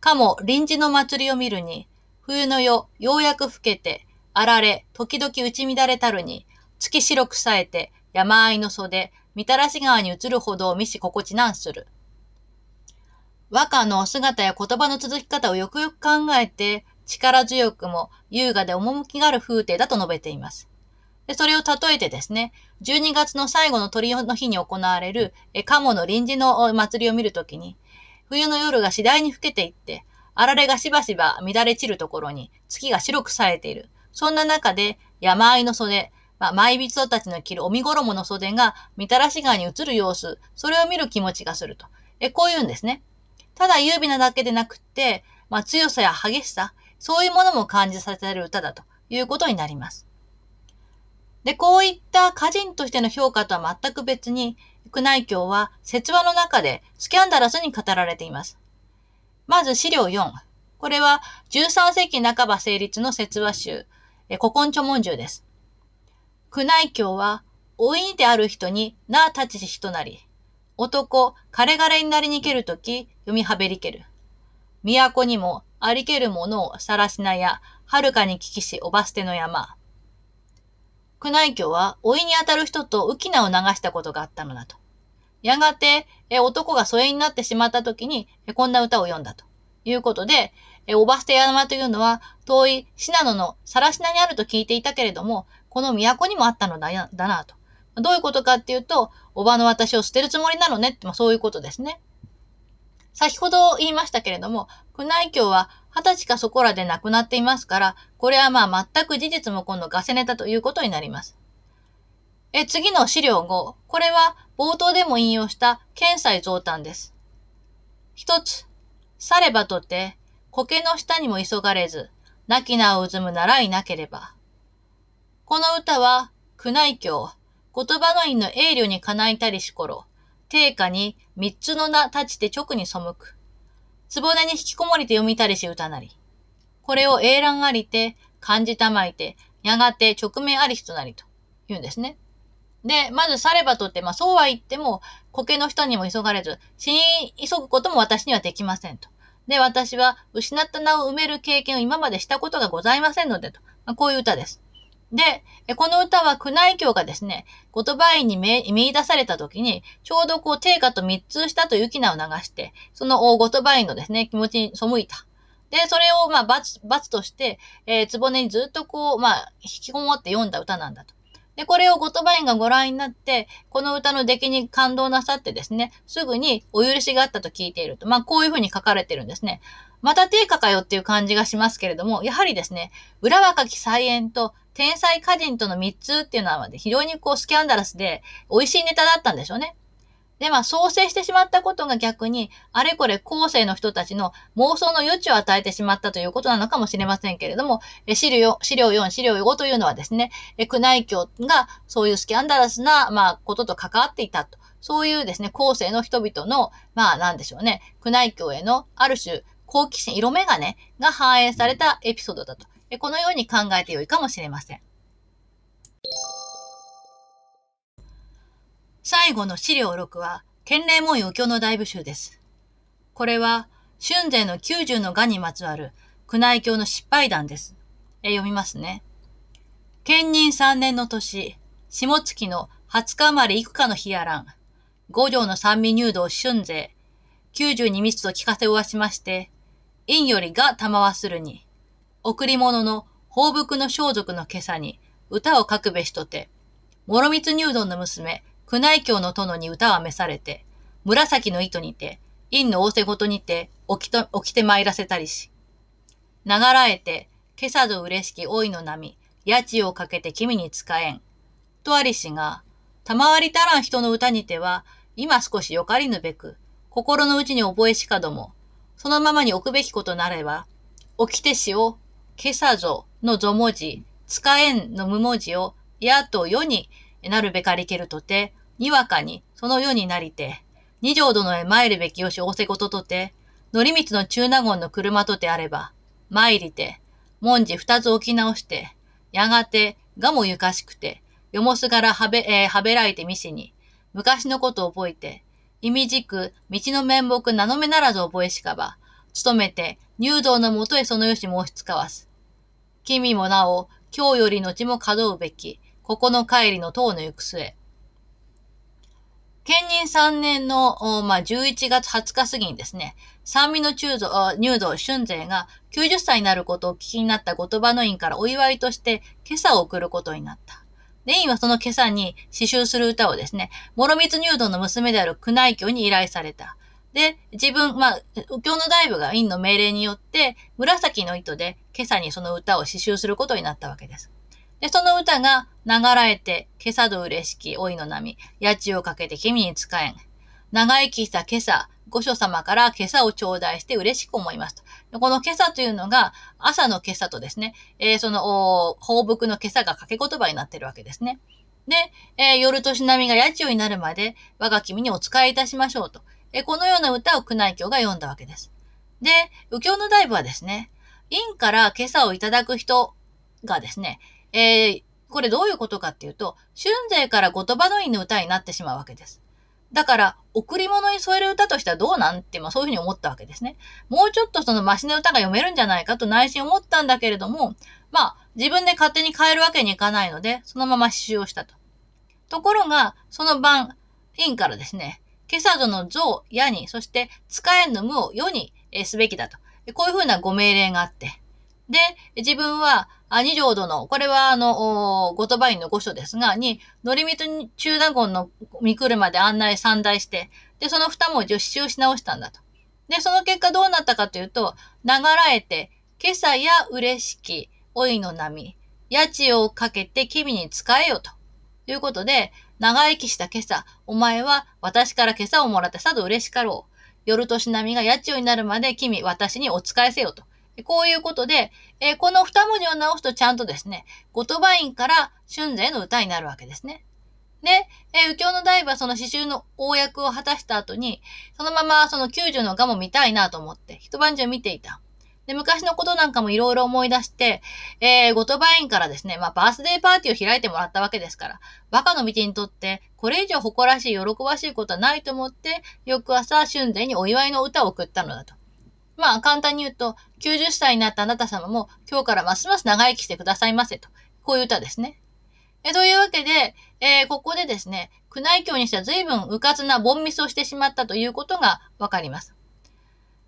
かも臨時の祭りを見るに、冬の夜、ようやく更けて、あられ、時々打ち乱れたるに、月白くさえて、山あいの袖、みたらし川に移るほどを見し心地なんする。和歌の姿や言葉の続き方をよくよく考えて、力強くも優雅で趣がある風景だと述べています。でそれを例えてですね、12月の最後の鳥の日に行われる、え鴨の臨時の祭りを見るときに、冬の夜が次第に更けていって、あられがしばしば乱れ散るところに月が白く冴えている。そんな中で山あいの袖、まあ、舞人たちの着るおみ衣の袖がみたらし川に映る様子、それを見る気持ちがすると。え、こう言うんですね。ただ優美なだけでなくって、まあ、強さや激しさ、そういうものも感じさせる歌だということになります。で、こういった歌人としての評価とは全く別に、宮内教は説話の中でスキャンダラスに語られています。まず資料4。これは13世紀半ば成立の説話集、古今著文集です。宮内教は、老いである人になあ立ちし人なり、男、枯れ枯れになりにけるとき、読みはべりける。都にもありけるものをさらしなや、はるかに聞きしおば捨ての山。宮内教は、老いにあたる人と浮き名を流したことがあったのだと。やがて、え男が疎遠になってしまった時に、えこんな歌を読んだということで、えおば捨て山というのは、遠い信濃のさらしなにあると聞いていたけれども、この都にもあったのだだなと。どういうことかっていうと、おばの私を捨てるつもりなのねって、まあ、そういうことですね。先ほど言いましたけれども、宮内教は二十歳かそこらで亡くなっていますから、これはまあ全く事実も今度ガセネタということになります。え、次の資料5。これは冒頭でも引用した検済増誕です。一つ。さればとて、苔の下にも急がれず、泣き名をうずむならいなければ。この歌は、宮内教、言葉の院の栄慮にかないたりし頃、定価に三つの名立ちて直に背く。つぼねに引きこもりて読みたりし歌なり。これを英乱ありて、漢字たまいて、やがて直面ありしとなりと言うんですね。で、まずさればとって、まあそうは言っても、苔の人にも急がれず、死に急ぐことも私にはできませんと。で、私は失った名を埋める経験を今までしたことがございませんのでと。まあ、こういう歌です。で、この歌は宮内教がですね、言葉院に見出された時に、ちょうどこう、定価と密通したという気名を流して、その言葉院のですね、気持ちに背いた。で、それを、まあ、罰、罰として、えー、つぼねにずっとこう、まあ、引きこもって読んだ歌なんだと。で、これを言葉院がご覧になって、この歌の出来に感動なさってですね、すぐにお許しがあったと聞いていると。まあ、こういうふうに書かれてるんですね。また定価かよっていう感じがしますけれども、やはりですね、裏若き菜園と天才歌人との3つっていうのは非常にこうスキャンダラスで美味しいネタだったんでしょうね。で、まあ、創生してしまったことが逆に、あれこれ後世の人たちの妄想の余地を与えてしまったということなのかもしれませんけれども、資料資料4、資料5というのはですね、宮内教がそういうスキャンダラスな、まあ、ことと関わっていたと。そういうですね、後世の人々の、まあ、なんでしょうね、宮内教へのある種、好奇心、色眼鏡が反映されたエピソードだと。このように考えてよいかもしれません。最後の資料6は、県令門余興の大部集です。これは、春税の90のがにまつわる宮内教の失敗談です。え読みますね。県任3年の年、下月の20日生まれ幾日の日やらん、五条の三味入道春税、92密と聞かせおわしまして、陰よりが玉はするに、贈り物の放牧の装束の今朝に歌を書くべしとて、諸光入道の娘、宮内教の殿に歌は召されて、紫の糸にて、陰の仰せごとにて、起きと、起きて参らせたりし、流らえて、今朝ぞ嬉しき老いの波、家賃をかけて君に使えん。とありしが、賜り足らん人の歌にては、今少しよかりぬべく、心の内に覚えしかども、そのままに置くべきことなれば、起きてしを今朝ぞのぞ文字、使えんの無文字を、やと世になるべかりけるとて、にわかにその世になりて、二条殿へ参るべきよし仰せこととて、乗り道の中納言の車とてあれば、参りて、文字二つ置き直して、やがて、がもゆかしくて、よもすがらはべ、えー、はべらいてみしに、昔のことを覚えて、意味じく、道の面目名のめならず覚えしかば、努めて、入道のもとへそのよし申し使わす。君もなお、今日より後も稼働うべき、ここの帰りの塔の行く末。建任3年の、まあ、11月20日過ぎにですね、三味の中道、入道春勢が90歳になることを聞きになった後鳥羽の院からお祝いとして今朝を送ることになった。で、院はその今朝に刺繍する歌をですね、諸光入道の娘である宮内教に依頼された。で、自分、まあ、右京の大部が院の命令によって、紫の糸で今朝にその歌を刺繍することになったわけです。で、その歌が流れて、今朝ど嬉しき、老いの波、八千をかけて君に使えん。長生きした今朝、御所様から今朝を頂戴して嬉しく思いますと。この今朝というのが、朝の今朝とですね、えー、その、放牧の今朝が掛け言葉になっているわけですね。で、えー、夜年波が八千代になるまで、我が君にお使いいたしましょうと。このような歌を宮内教が読んだわけです。で、右京の大部はですね、院から今朝をいただく人がですね、えー、これどういうことかっていうと、春勢から言葉の院の歌になってしまうわけです。だから、贈り物に添える歌としてはどうなんって、まあそういうふうに思ったわけですね。もうちょっとそのマシな歌が読めるんじゃないかと内心思ったんだけれども、まあ自分で勝手に変えるわけにいかないので、そのまま刺繍をしたと。ところが、その晩、院からですね、今朝ぞの像、矢に、そして使えんの無を世にすべきだと。こういうふうなご命令があって。で、自分は、二条殿、これはあの、ゴトバインの御所ですが、に、乗り人中打言の見車で案内三代して、で、その二文字を刺繍し直したんだと。で、その結果どうなったかというと、流れて、今朝や嬉しき、老いの波、家賃をかけて君に使えよと。いうことで、長生きした今朝、お前は私から今朝をもらってさぞ嬉しかろう。夜年波が家賃になるまで君、私にお使いせよと。こういうことで、えー、この二文字を直すとちゃんとですね、言葉院から春勢の歌になるわけですね。で、えー、右京の大はその詩集の公約を果たした後に、そのままその救助の画も見たいなと思って、一晩中見ていた。で、昔のことなんかもいろいろ思い出して、えー、ゴトバインからですね、まあ、バースデーパーティーを開いてもらったわけですから、バカの道にとって、これ以上誇らしい、喜ばしいことはないと思って、翌朝、春勢にお祝いの歌を送ったのだと。まあ、簡単に言うと、90歳になったあなた様も、今日からますます長生きしてくださいませと。こういう歌ですね。えというわけで、えー、ここでですね、宮内教にしては随分迂闊なボンミスをしてしまったということがわかります。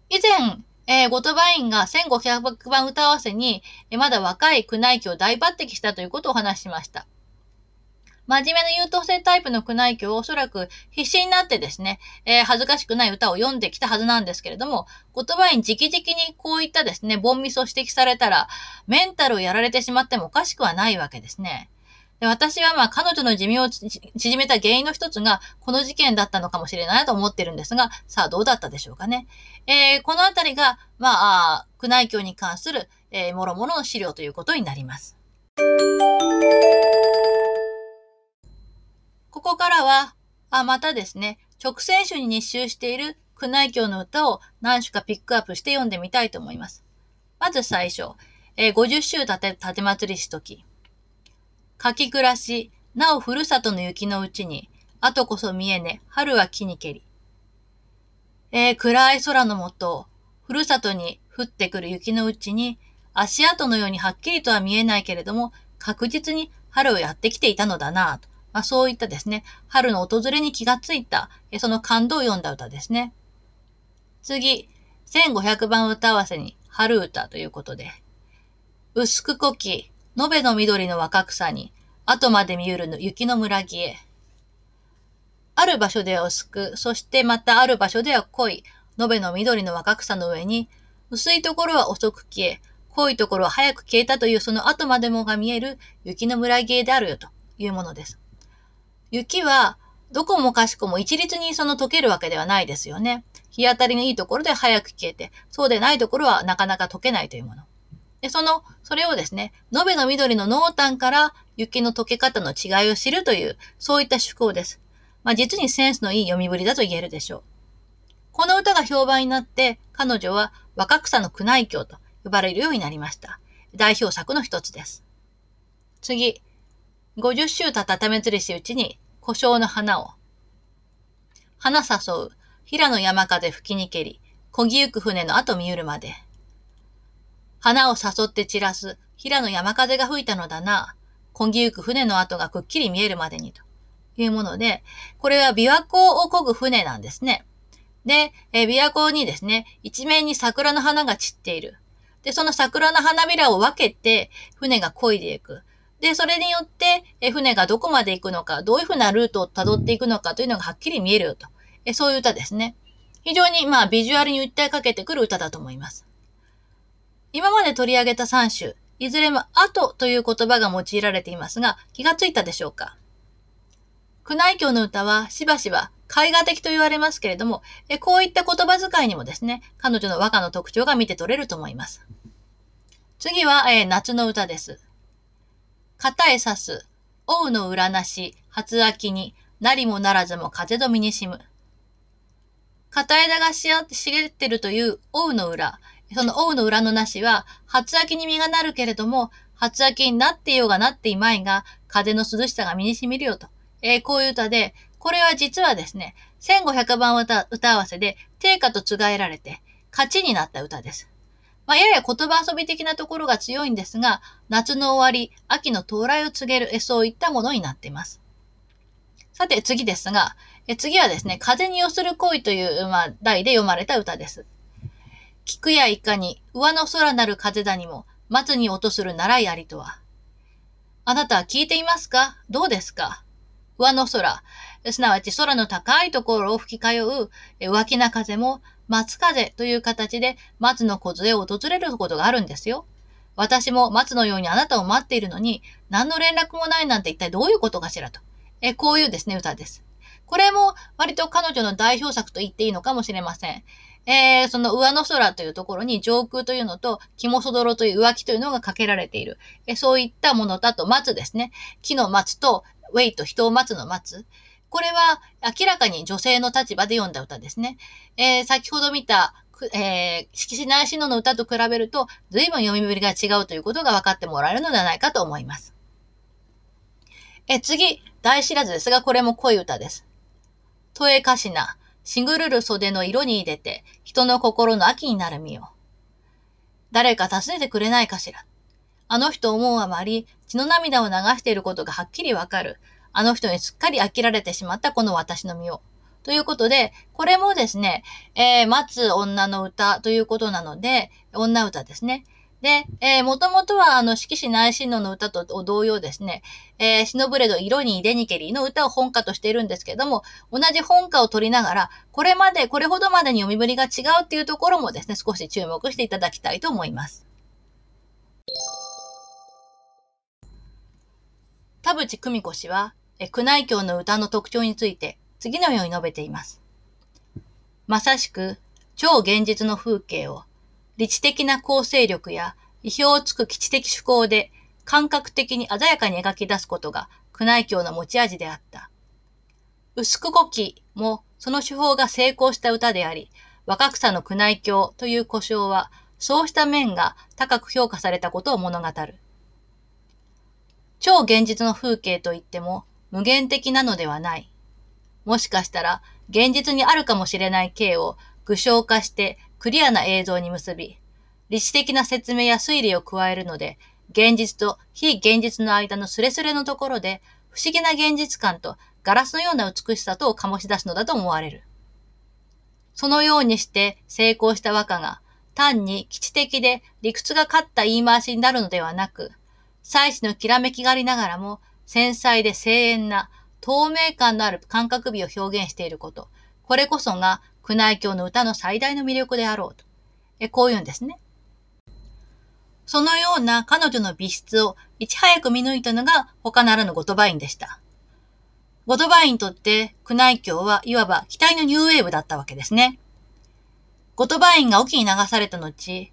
以前、えー、ゴトバインが1500番歌合わせに、えー、まだ若い宮内教を大抜擢したということをお話ししました。真面目な優等生タイプの宮内教をおそらく必死になってですね、えー、恥ずかしくない歌を読んできたはずなんですけれども、言葉に直々にこういったですね、ボンミスを指摘されたら、メンタルをやられてしまってもおかしくはないわけですね。で私はまあ彼女の寿命を縮めた原因の一つがこの事件だったのかもしれないと思ってるんですが、さあどうだったでしょうかね。えー、このあたりが、まあ、宮内教に関する、えー、諸々の資料ということになります。ここからは、あ、またですね、直線種に日集している宮内教の歌を何種かピックアップして読んでみたいと思います。まず最初、えー、50周立て、立て祭りしとき。書き暮らし、なおふるさとの雪のうちに、後こそ見えね、春は木に蹴り。えー、暗い空のもと、ふるさとに降ってくる雪のうちに、足跡のようにはっきりとは見えないけれども、確実に春をやってきていたのだなと。まあ、そういったですね、春の訪れに気がついた、その感動を読んだ歌ですね。次、1500番歌合わせに春歌ということで、薄くこき、延べの緑の若草に、後まで見ゆるの雪の村木へ。ある場所では薄く、そしてまたある場所では濃い、延べの緑の若草の上に、薄いところは遅く消え、濃いところは早く消えたというその後までもが見える雪の村木へであるよというものです。雪は、どこもかしこも一律にその溶けるわけではないですよね。日当たりのいいところで早く消えて、そうでないところはなかなか溶けないというもの。で、その、それをですね、延べの緑の濃淡から雪の溶け方の違いを知るという、そういった趣向です。まあ、実にセンスのいい読みぶりだと言えるでしょう。この歌が評判になって、彼女は若草の宮内教と呼ばれるようになりました。代表作の一つです。次、50周たたためつりしうちに故障の花を。花誘う、平の山風吹きにけり、漕ぎゆく船の後見ゆるまで。花を誘って散らす、平の山風が吹いたのだな。漕ぎゆく船の跡がくっきり見えるまでにというもので、これは琵琶湖を漕ぐ船なんですね。で、え、琵琶湖にですね、一面に桜の花が散っている。で、その桜の花びらを分けて、船が漕いでいく。で、それによって、え船がどこまで行くのか、どういうふうなルートを辿っていくのかというのがはっきり見えるよと。えそういう歌ですね。非常に、まあ、ビジュアルに訴えかけてくる歌だと思います。今まで取り上げた3種、いずれも後という言葉が用いられていますが、気がついたでしょうか？宮内教の歌はしばしば絵画的と言われますけれども、こういった言葉遣いにもですね、彼女の和歌の特徴が見て取れると思います。次は、えー、夏の歌です。片へ刺す、王の裏なし、初秋になりもならずも風止みにしむ。片枝が茂ってるという王の裏。その王の裏のなしは、初秋に実がなるけれども、初秋になっていようがなっていまいが、風の涼しさが身に染みるよと。えー、こういう歌で、これは実はですね、1500番歌歌合わせで、定価と違えられて、勝ちになった歌です。まあ、やや言葉遊び的なところが強いんですが、夏の終わり、秋の到来を告げる、えそういったものになっています。さて次ですが、え次はですね、風に寄する恋という、まあ、題で読まれた歌です。菊やいかに、上の空なる風だにも、松に落とする習いありとは。あなたは聞いていますか？どうですか？上の空、すなわち空の高いところを吹き通う浮気な風も松風という形で松の梢を訪れることがあるんですよ。私も松のようにあなたを待っているのに何の連絡もないなんて一体どういうことかしらと。えこういうですね、歌です。これも割と彼女の代表作と言っていいのかもしれません。えー、その上の空というところに上空というのと、肝そどろという浮気というのがかけられている。えそういったものだと、松ですね。木の松と、ウェイと人を待つの待つ。これは明らかに女性の立場で読んだ歌ですね。えー、先ほど見た、えー、色紙内心の歌と比べると、随分読みぶりが違うということが分かってもらえるのではないかと思います。え次、大知らずですが、これも恋歌です。都営かしな、しぐるる袖の色に入れて、人の心の秋になるみよ。誰か尋ねてくれないかしら。あの人思うあまり、血の涙を流していることがはっきりわかる。あの人にすっかり飽きられてしまったこの私の身を。ということで、これもですね、えー、待つ女の歌ということなので、女歌ですね。で、えー、もともとは、あの、四季史内親王の歌と同様ですね、えー、シノブレド、色にデニケリーの歌を本歌としているんですけども、同じ本歌を取りながら、これまで、これほどまでに読みぶりが違うっていうところもですね、少し注目していただきたいと思います。田淵久美子氏は、え宮内教の歌の特徴について次のように述べています。まさしく、超現実の風景を、理知的な構成力や意表をつく基地的趣向で感覚的に鮮やかに描き出すことが宮内教の持ち味であった。薄く語気もその手法が成功した歌であり、若草の宮内教という故障は、そうした面が高く評価されたことを物語る。超現実の風景といっても、無限的なのではない。もしかしたら、現実にあるかもしれない形を具象化してクリアな映像に結び、理知的な説明や推理を加えるので、現実と非現実の間のスレスレのところで、不思議な現実感とガラスのような美しさとを醸し出すのだと思われる。そのようにして成功した和歌が、単に基地的で理屈が勝った言い回しになるのではなく、祭祀のきらめきがありながらも、繊細で静遠な透明感のある感覚美を表現していること。これこそが宮内教の歌の最大の魅力であろうと。えこう言うんですね。そのような彼女の美質をいち早く見抜いたのが他ならぬゴトバインでした。ゴトバインにとって宮内教はいわば期待のニューウェーブだったわけですね。ゴトバインが沖に流された後、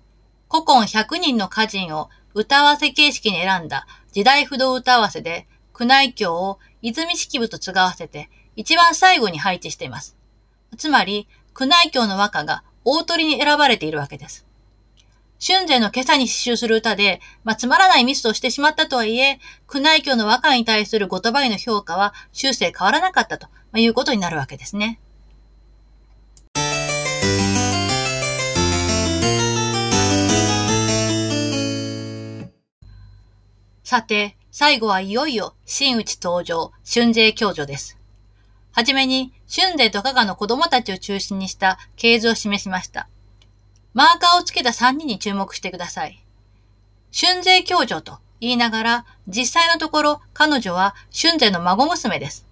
古今100人の歌人を歌わせ形式に選んだ時代不動歌合わせで宮内教を泉式部と継がわせて一番最後に配置しています。つまり、宮内教の和歌が大鳥に選ばれているわけです。春勢の今朝に刺繍する歌で、まあ、つまらないミスをしてしまったとはいえ、宮内教の和歌に対する言葉への評価は終生変わらなかったということになるわけですね。さて、最後はいよいよ真打ち登場、春税教女です。はじめに、春税と加賀の子供たちを中心にした系図を示しました。マーカーをつけた3人に注目してください。春税教女と言いながら、実際のところ彼女は春税の孫娘です。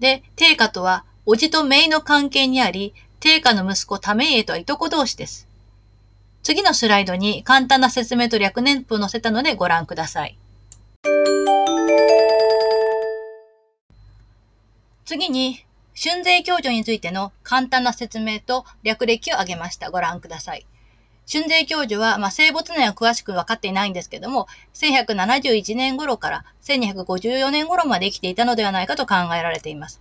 で、定家とは、叔父と姪の関係にあり、定家の息子為家とはいとこ同士です。次のスライドに簡単な説明と略年譜を載せたのでご覧ください。次に、春税教助についての簡単な説明と略歴を挙げました。ご覧ください。春税教授は、まあ、生物年は詳しく分かっていないんですけども、1171年頃から1254年頃まで生きていたのではないかと考えられています。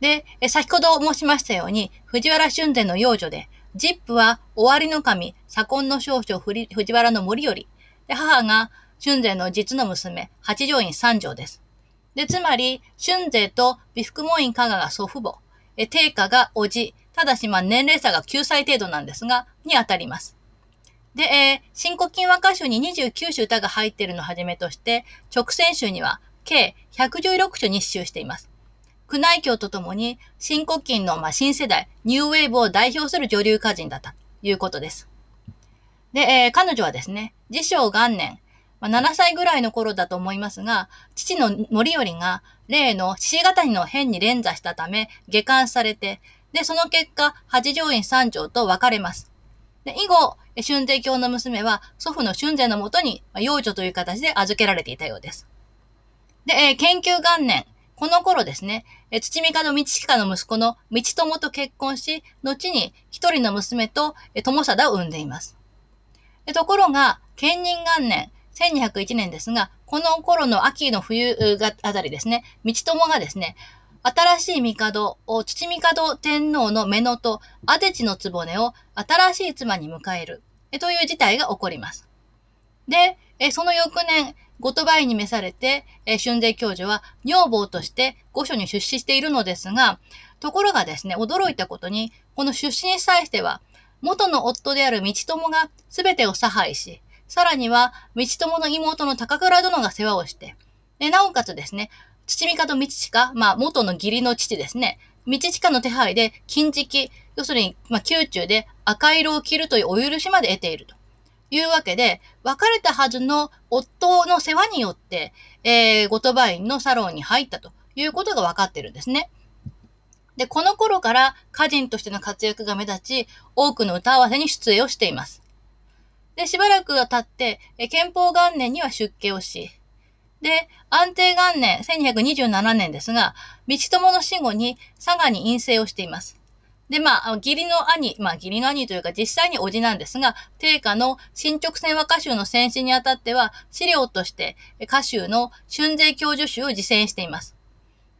で、先ほど申しましたように、藤原春税の幼女で、ジップは終わりの神、左近の少女藤原の森より、で母が春税の実の娘、八条院三条です。で、つまり、春税と美福門院加賀が祖父母、え定家が叔父、ただしまあ年齢差が9歳程度なんですが、に当たります。で、えー、新古今和歌集に29首歌が入っているのをはじめとして、直線集には計116首日集しています。宮内教とともに、新古今の、ま、新世代、ニューウェーブを代表する女流歌人だったということです。で、えー、彼女はですね、自称元年、まあ、7歳ぐらいの頃だと思いますが、父の森頼が例の獅子語りの変に連座したため、下官されて、で、その結果、八条院三条と別れます。で、以後、春税教の娘は祖父の春税のもとに、幼女という形で預けられていたようです。で、えー、研究元年、この頃ですね、え土見門道親の息子の道友と結婚し、後に一人の娘と友貞を産んでいます。ところが、建仁元年、1201年ですが、この頃の秋の冬があたりですね、道友がですね、新しい帝を、土見門天皇の目のと、アデチの局を新しい妻に迎える、という事態が起こります。で、その翌年、後鳥羽に召されて、春税教授は女房として御所に出資しているのですが、ところがですね、驚いたことに、この出資に際しては、元の夫である道友が全てを差配し、さらには、道友の妹の高倉殿が世話をして、でなおかつですね、土見方道近、まあ、元の義理の父ですね。道近の手配で金色、要するに、まあ、宮中で赤色を着るというお許しまで得ているというわけで、別れたはずの夫の世話によって、えー、ゴトバインのサロンに入ったということが分かってるんですね。で、この頃から歌人としての活躍が目立ち、多くの歌合わせに出演をしています。で、しばらくが経って、憲法元年には出家をし、で、安定元年、1227年ですが、道友の死後に佐賀に陰性をしています。で、まあ、義理の兄、まあ、義理の兄というか実際に叔父なんですが、定家の新直線和歌集の戦死にあたっては、資料として歌集の春税教授集を実践しています。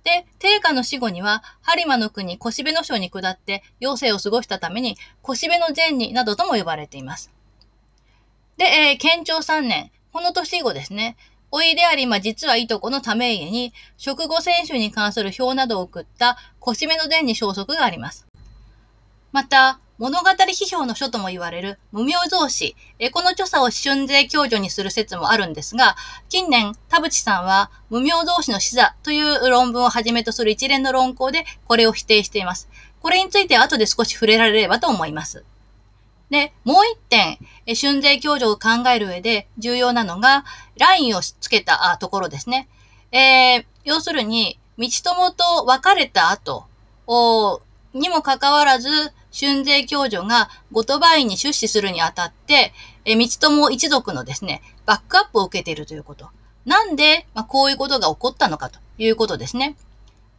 で、定家の死後には、播磨の国小部の省に下って余生を過ごしたために、小部の善になどとも呼ばれています。で、えー、県庁3年、この年以後ですね、おいであり、ま、実はいとこのため家に、食後選手に関する表などを送った腰目の伝に消息があります。また、物語批評の書とも言われる無名造詞、この著作を春税教授にする説もあるんですが、近年、田淵さんは無名造詞の死座という論文をはじめとする一連の論考でこれを否定しています。これについては後で少し触れられればと思います。で、もう一点、春税教授を考える上で重要なのが、ラインをつけたところですね。えー、要するに、道友と別れた後にもかかわらず、春税教授がゴトバインに出資するにあたって、え道友一族のですね、バックアップを受けているということ。なんで、まあ、こういうことが起こったのかということですね。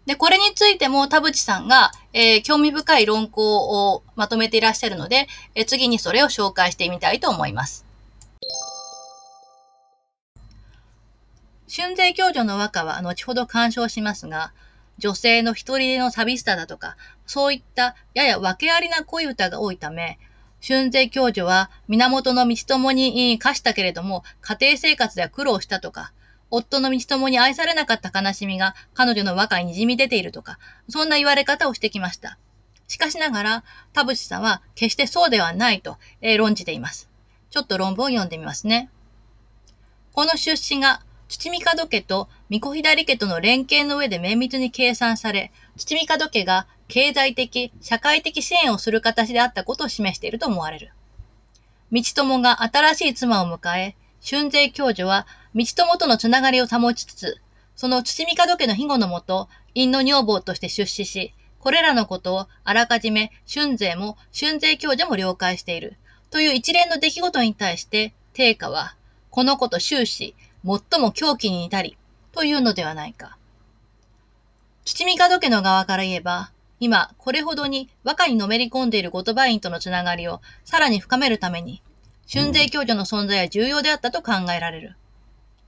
で、これについても田淵さんが、えー、興味深い論考をまとめていらっしゃるので、えー、次にそれを紹介してみたいと思います。春税教授の和歌は後ほど鑑賞しますが、女性の一人の寂しさだとか、そういったやや訳ありな恋歌が多いため、春税教授は源の道友に課したけれども、家庭生活では苦労したとか、夫の道友に愛されなかった悲しみが彼女の和歌に滲み出ているとか、そんな言われ方をしてきました。しかしながら、田淵さんは決してそうではないと、えー、論じています。ちょっと論文を読んでみますね。この出資が土見門家と巫女左家との連携の上で綿密に計算され、土見門家が経済的、社会的支援をする形であったことを示していると思われる。道友が新しい妻を迎え、春税教女は道友とのつながりを保ちつつ、その土見門家の庇護のもと、陰の女房として出資し、これらのことをあらかじめ春税も春税教女も了解している。という一連の出来事に対して、定価は、このこと終始、最も狂気に至り、というのではないか。土見門家の側から言えば、今、これほどに和歌にのめり込んでいる言葉員とのつながりをさらに深めるために、春税教女の存在は重要であったと考えられる。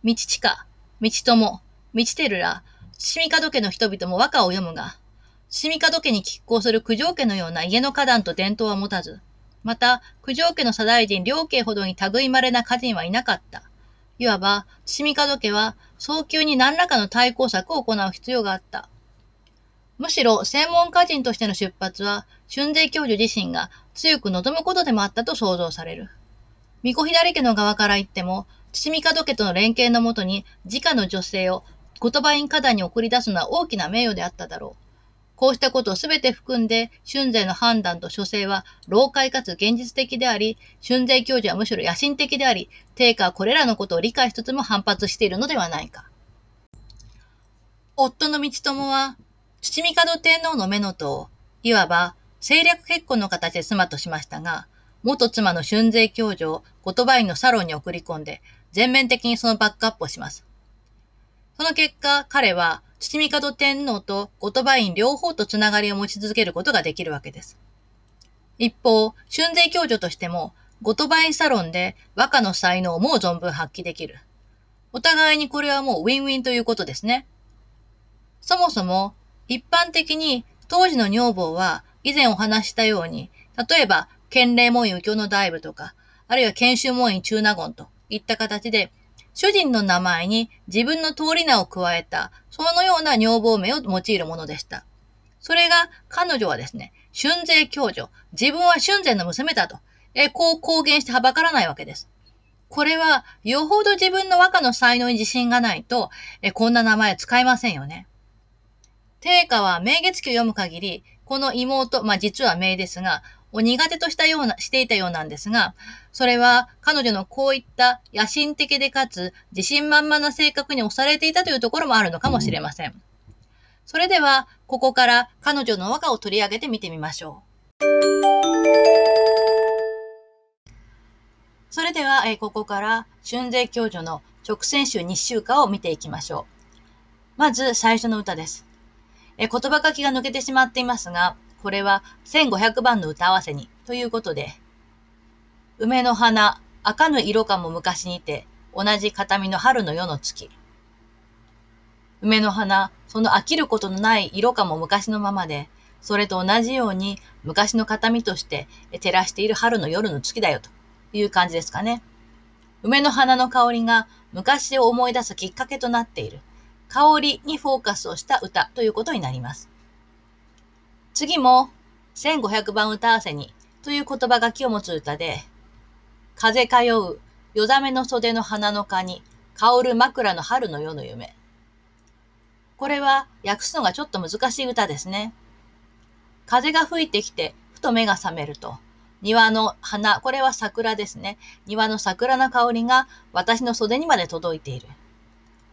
道地下、道友、道てるら、土見門家の人々も和歌を読むが、土見門家に拮抗する九条家のような家の花壇と伝統は持たず、また、九条家の左大臣両家ほどに類稀な家人はいなかった。いわば、土見門家は早急に何らかの対抗策を行う必要があった。むしろ専門家人としての出発は、春税教授自身が強く望むことでもあったと想像される。巫女左家の側から言っても、土見門家との連携のもとに、直の女性を言葉院花壇に送り出すのは大きな名誉であっただろう。こうしたことをすべて含んで、春税の判断と諸生は、老快かつ現実的であり、春税教授はむしろ野心的であり、定価はこれらのことを理解しつつも反発しているのではないか。夫の道友は、土見門天皇の目のとを、いわば政略結婚の形で妻としましたが、元妻の春税教授を言葉院のサロンに送り込んで、全面的にそのバックアップをします。その結果、彼は、土見門天皇と言葉院両方とつながりを持ち続けることができるわけです。一方、春税教授としても、言葉院サロンで和歌の才能をもう存分発揮できる。お互いにこれはもうウィンウィンということですね。そもそも、一般的に当時の女房は以前お話したように、例えば、県令門院右京の大部とか、あるいは研修門院中納言といった形で、主人の名前に自分の通り名を加えた、そのような女房名を用いるものでした。それが、彼女はですね、春税教女、自分は春税の娘だと、えこう公言してはばからないわけです。これは、よほど自分の和歌の才能に自信がないと、えこんな名前使えませんよね。定家は明月記を読む限り、この妹、まあ実は名ですが、を苦手としたような、していたようなんですが、それは彼女のこういった野心的でかつ自信満々な性格に押されていたというところもあるのかもしれません。それでは、ここから彼女の和歌を取り上げてみてみましょう。それでは、えここから春税教授の直線集日週歌を見ていきましょう。まず最初の歌です。え言葉書きが抜けてしまっていますが、これは1500番の歌合わせにということで、梅の花、赤ぬ色かも昔にて、同じ形見の春の夜の月。梅の花、その飽きることのない色かも昔のままで、それと同じように昔の形見として照らしている春の夜の月だよという感じですかね。梅の花の香りが昔を思い出すきっかけとなっている。香りにフォーカスをした歌ということになります。次も、1500番歌わせにという言葉書きを持つ歌で、風通う、夜ざめの袖の花の蚊に、香る枕の春の夜の夢。これは訳すのがちょっと難しい歌ですね。風が吹いてきて、ふと目が覚めると、庭の花、これは桜ですね。庭の桜の香りが私の袖にまで届いている。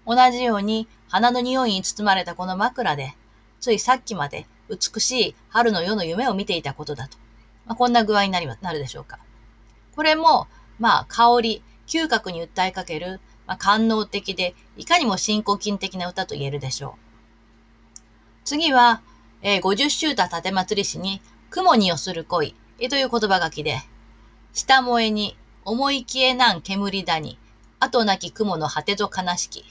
同じように花の匂いに包まれたこの枕で、ついさっきまで美しい春の夜の夢を見ていたことだと。まあ、こんな具合になりなるでしょうか。これも、まあ、香り、嗅覚に訴えかける、まあ、官能的で、いかにも信仰金的な歌と言えるでしょう。次は、えー、50周太立祭り詩に、雲に寄する恋、えという言葉書きで、下萌えに、思い消えなん煙だに、後なき雲の果てぞ悲しき。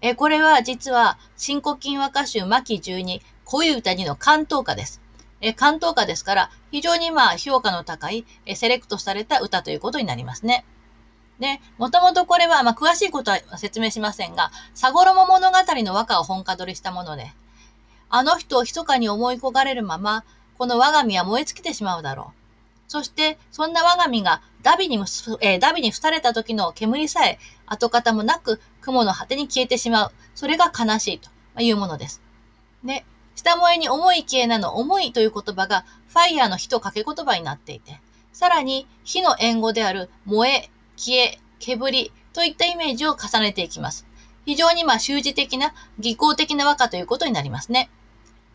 えこれは実は、新古今和歌集巻十二恋歌にの関東歌です。え関東歌ですから、非常にまあ評価の高いえセレクトされた歌ということになりますね。で、もともとこれは、まあ、詳しいことは説明しませんが、サゴロモ物語の和歌を本家取りしたもので、あの人を密かに思い焦がれるまま、この我が身は燃え尽きてしまうだろう。そして、そんな我が身がダビにも、えー、ダビに吹たれた時の煙さえ跡形もなく雲の果てに消えてしまう。それが悲しいというものです。で、下燃えに重い消えなの重いという言葉がファイヤーの火と掛け言葉になっていて、さらに火の援護である燃え、消え、煙といったイメージを重ねていきます。非常にまあ習字的な、技巧的な和歌ということになりますね。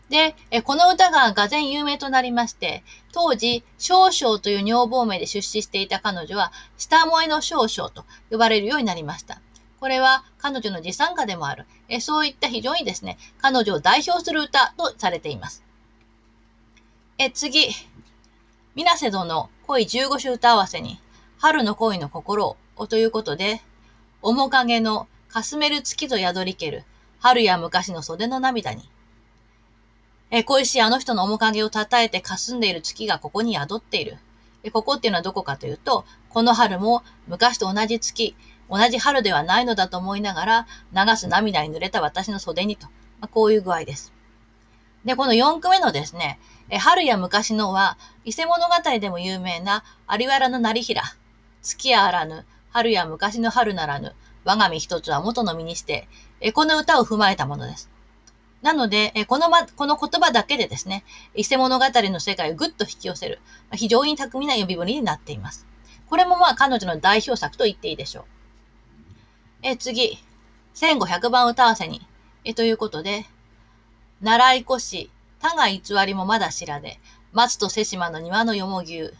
で、この歌が俄然有名となりまして、当時、少々という女房名で出資していた彼女は、下萌えの少々と呼ばれるようになりました。これは彼女の持参歌でもある。えそういった非常にですね、彼女を代表する歌とされています。え次、水瀬殿恋十五首歌合わせに、春の恋の心をということで、面影のかすめる月と宿りける、春や昔の袖の涙に、え、恋しいあの人の面影を叩えて霞んでいる月がここに宿っている。ここっていうのはどこかというと、この春も昔と同じ月、同じ春ではないのだと思いながら、流す涙に濡れた私の袖にと。まあ、こういう具合です。で、この4句目のですね、え春や昔のは、伊勢物語でも有名な有原の成平、月やあらぬ、春や昔の春ならぬ、我が身一つは元の身にして、えこの歌を踏まえたものです。なので、えこのま、この言葉だけでですね、伊勢物語の世界をぐっと引き寄せる、非常に巧みな呼び振りになっています。これもまあ彼女の代表作と言っていいでしょう。え次、1500番歌わせに、えということで、習い越し、他が偽りもまだ知らで、松と瀬島の庭のよもぎゅう。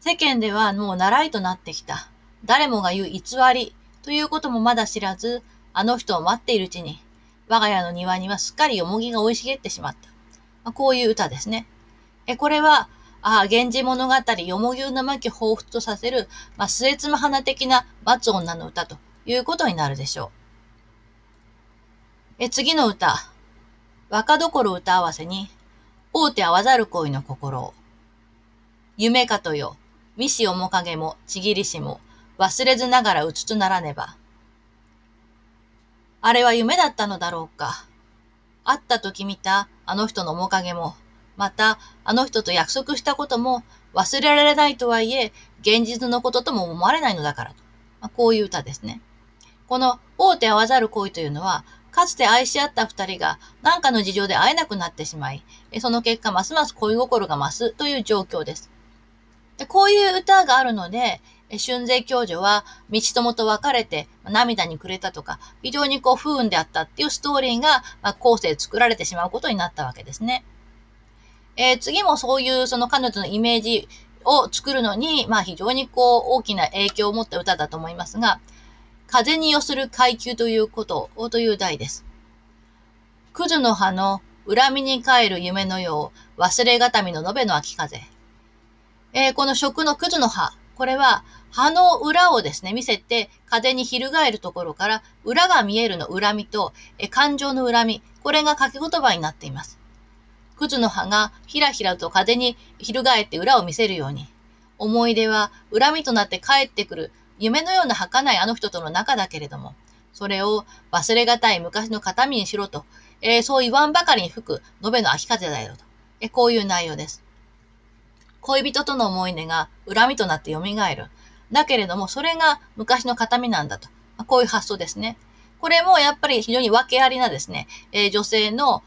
世間ではもう習いとなってきた。誰もが言う偽り。ということもまだ知らず、あの人を待っているうちに、我が家の庭にはすっかりよもぎが生い茂ってしまった。まあ、こういう歌ですね。え、これは、ああ源氏物語、よもぎゅうの巻き彷彿とさせる、まあ、末妻花的な松女の歌と。いうことになるでしょう。え、次の歌。若どころ歌合わせに、大手合わざる恋の心を。夢かとよ、見し面影も、ちぎりしも、忘れずながらうつつならねば。あれは夢だったのだろうか。会った時見たあの人の面影も、またあの人と約束したことも忘れられないとはいえ、現実のこととも思われないのだからと。まあ、こういう歌ですね。この大手合わざる恋というのは、かつて愛し合った二人が何かの事情で会えなくなってしまい、その結果ますます恋心が増すという状況です。でこういう歌があるので、春税教女は道友と別れて涙にくれたとか、非常にこう不運であったっていうストーリーが、まあ、後世作られてしまうことになったわけですね。えー、次もそういうその彼女のイメージを作るのに、まあ非常にこう大きな影響を持った歌だと思いますが、風に寄する階級ということをという題です。クズの葉の恨みに帰る夢のよう、忘れがたみの延べの秋風。えー、この食のクズの葉、これは葉の裏をですね、見せて風に翻るところから裏が見えるの恨みとえ感情の恨み、これが掛け言葉になっています。クズの葉がひらひらと風に翻って裏を見せるように、思い出は恨みとなって帰ってくる夢のような儚いあの人との仲だけれども、それを忘れがたい昔の形見にしろと、えー、そう言わんばかりに吹く延べの秋風だよと、えー、こういう内容です。恋人との思い出が恨みとなって蘇る。だけれども、それが昔の形見なんだと。こういう発想ですね。これもやっぱり非常に訳ありなですね、えー、女性の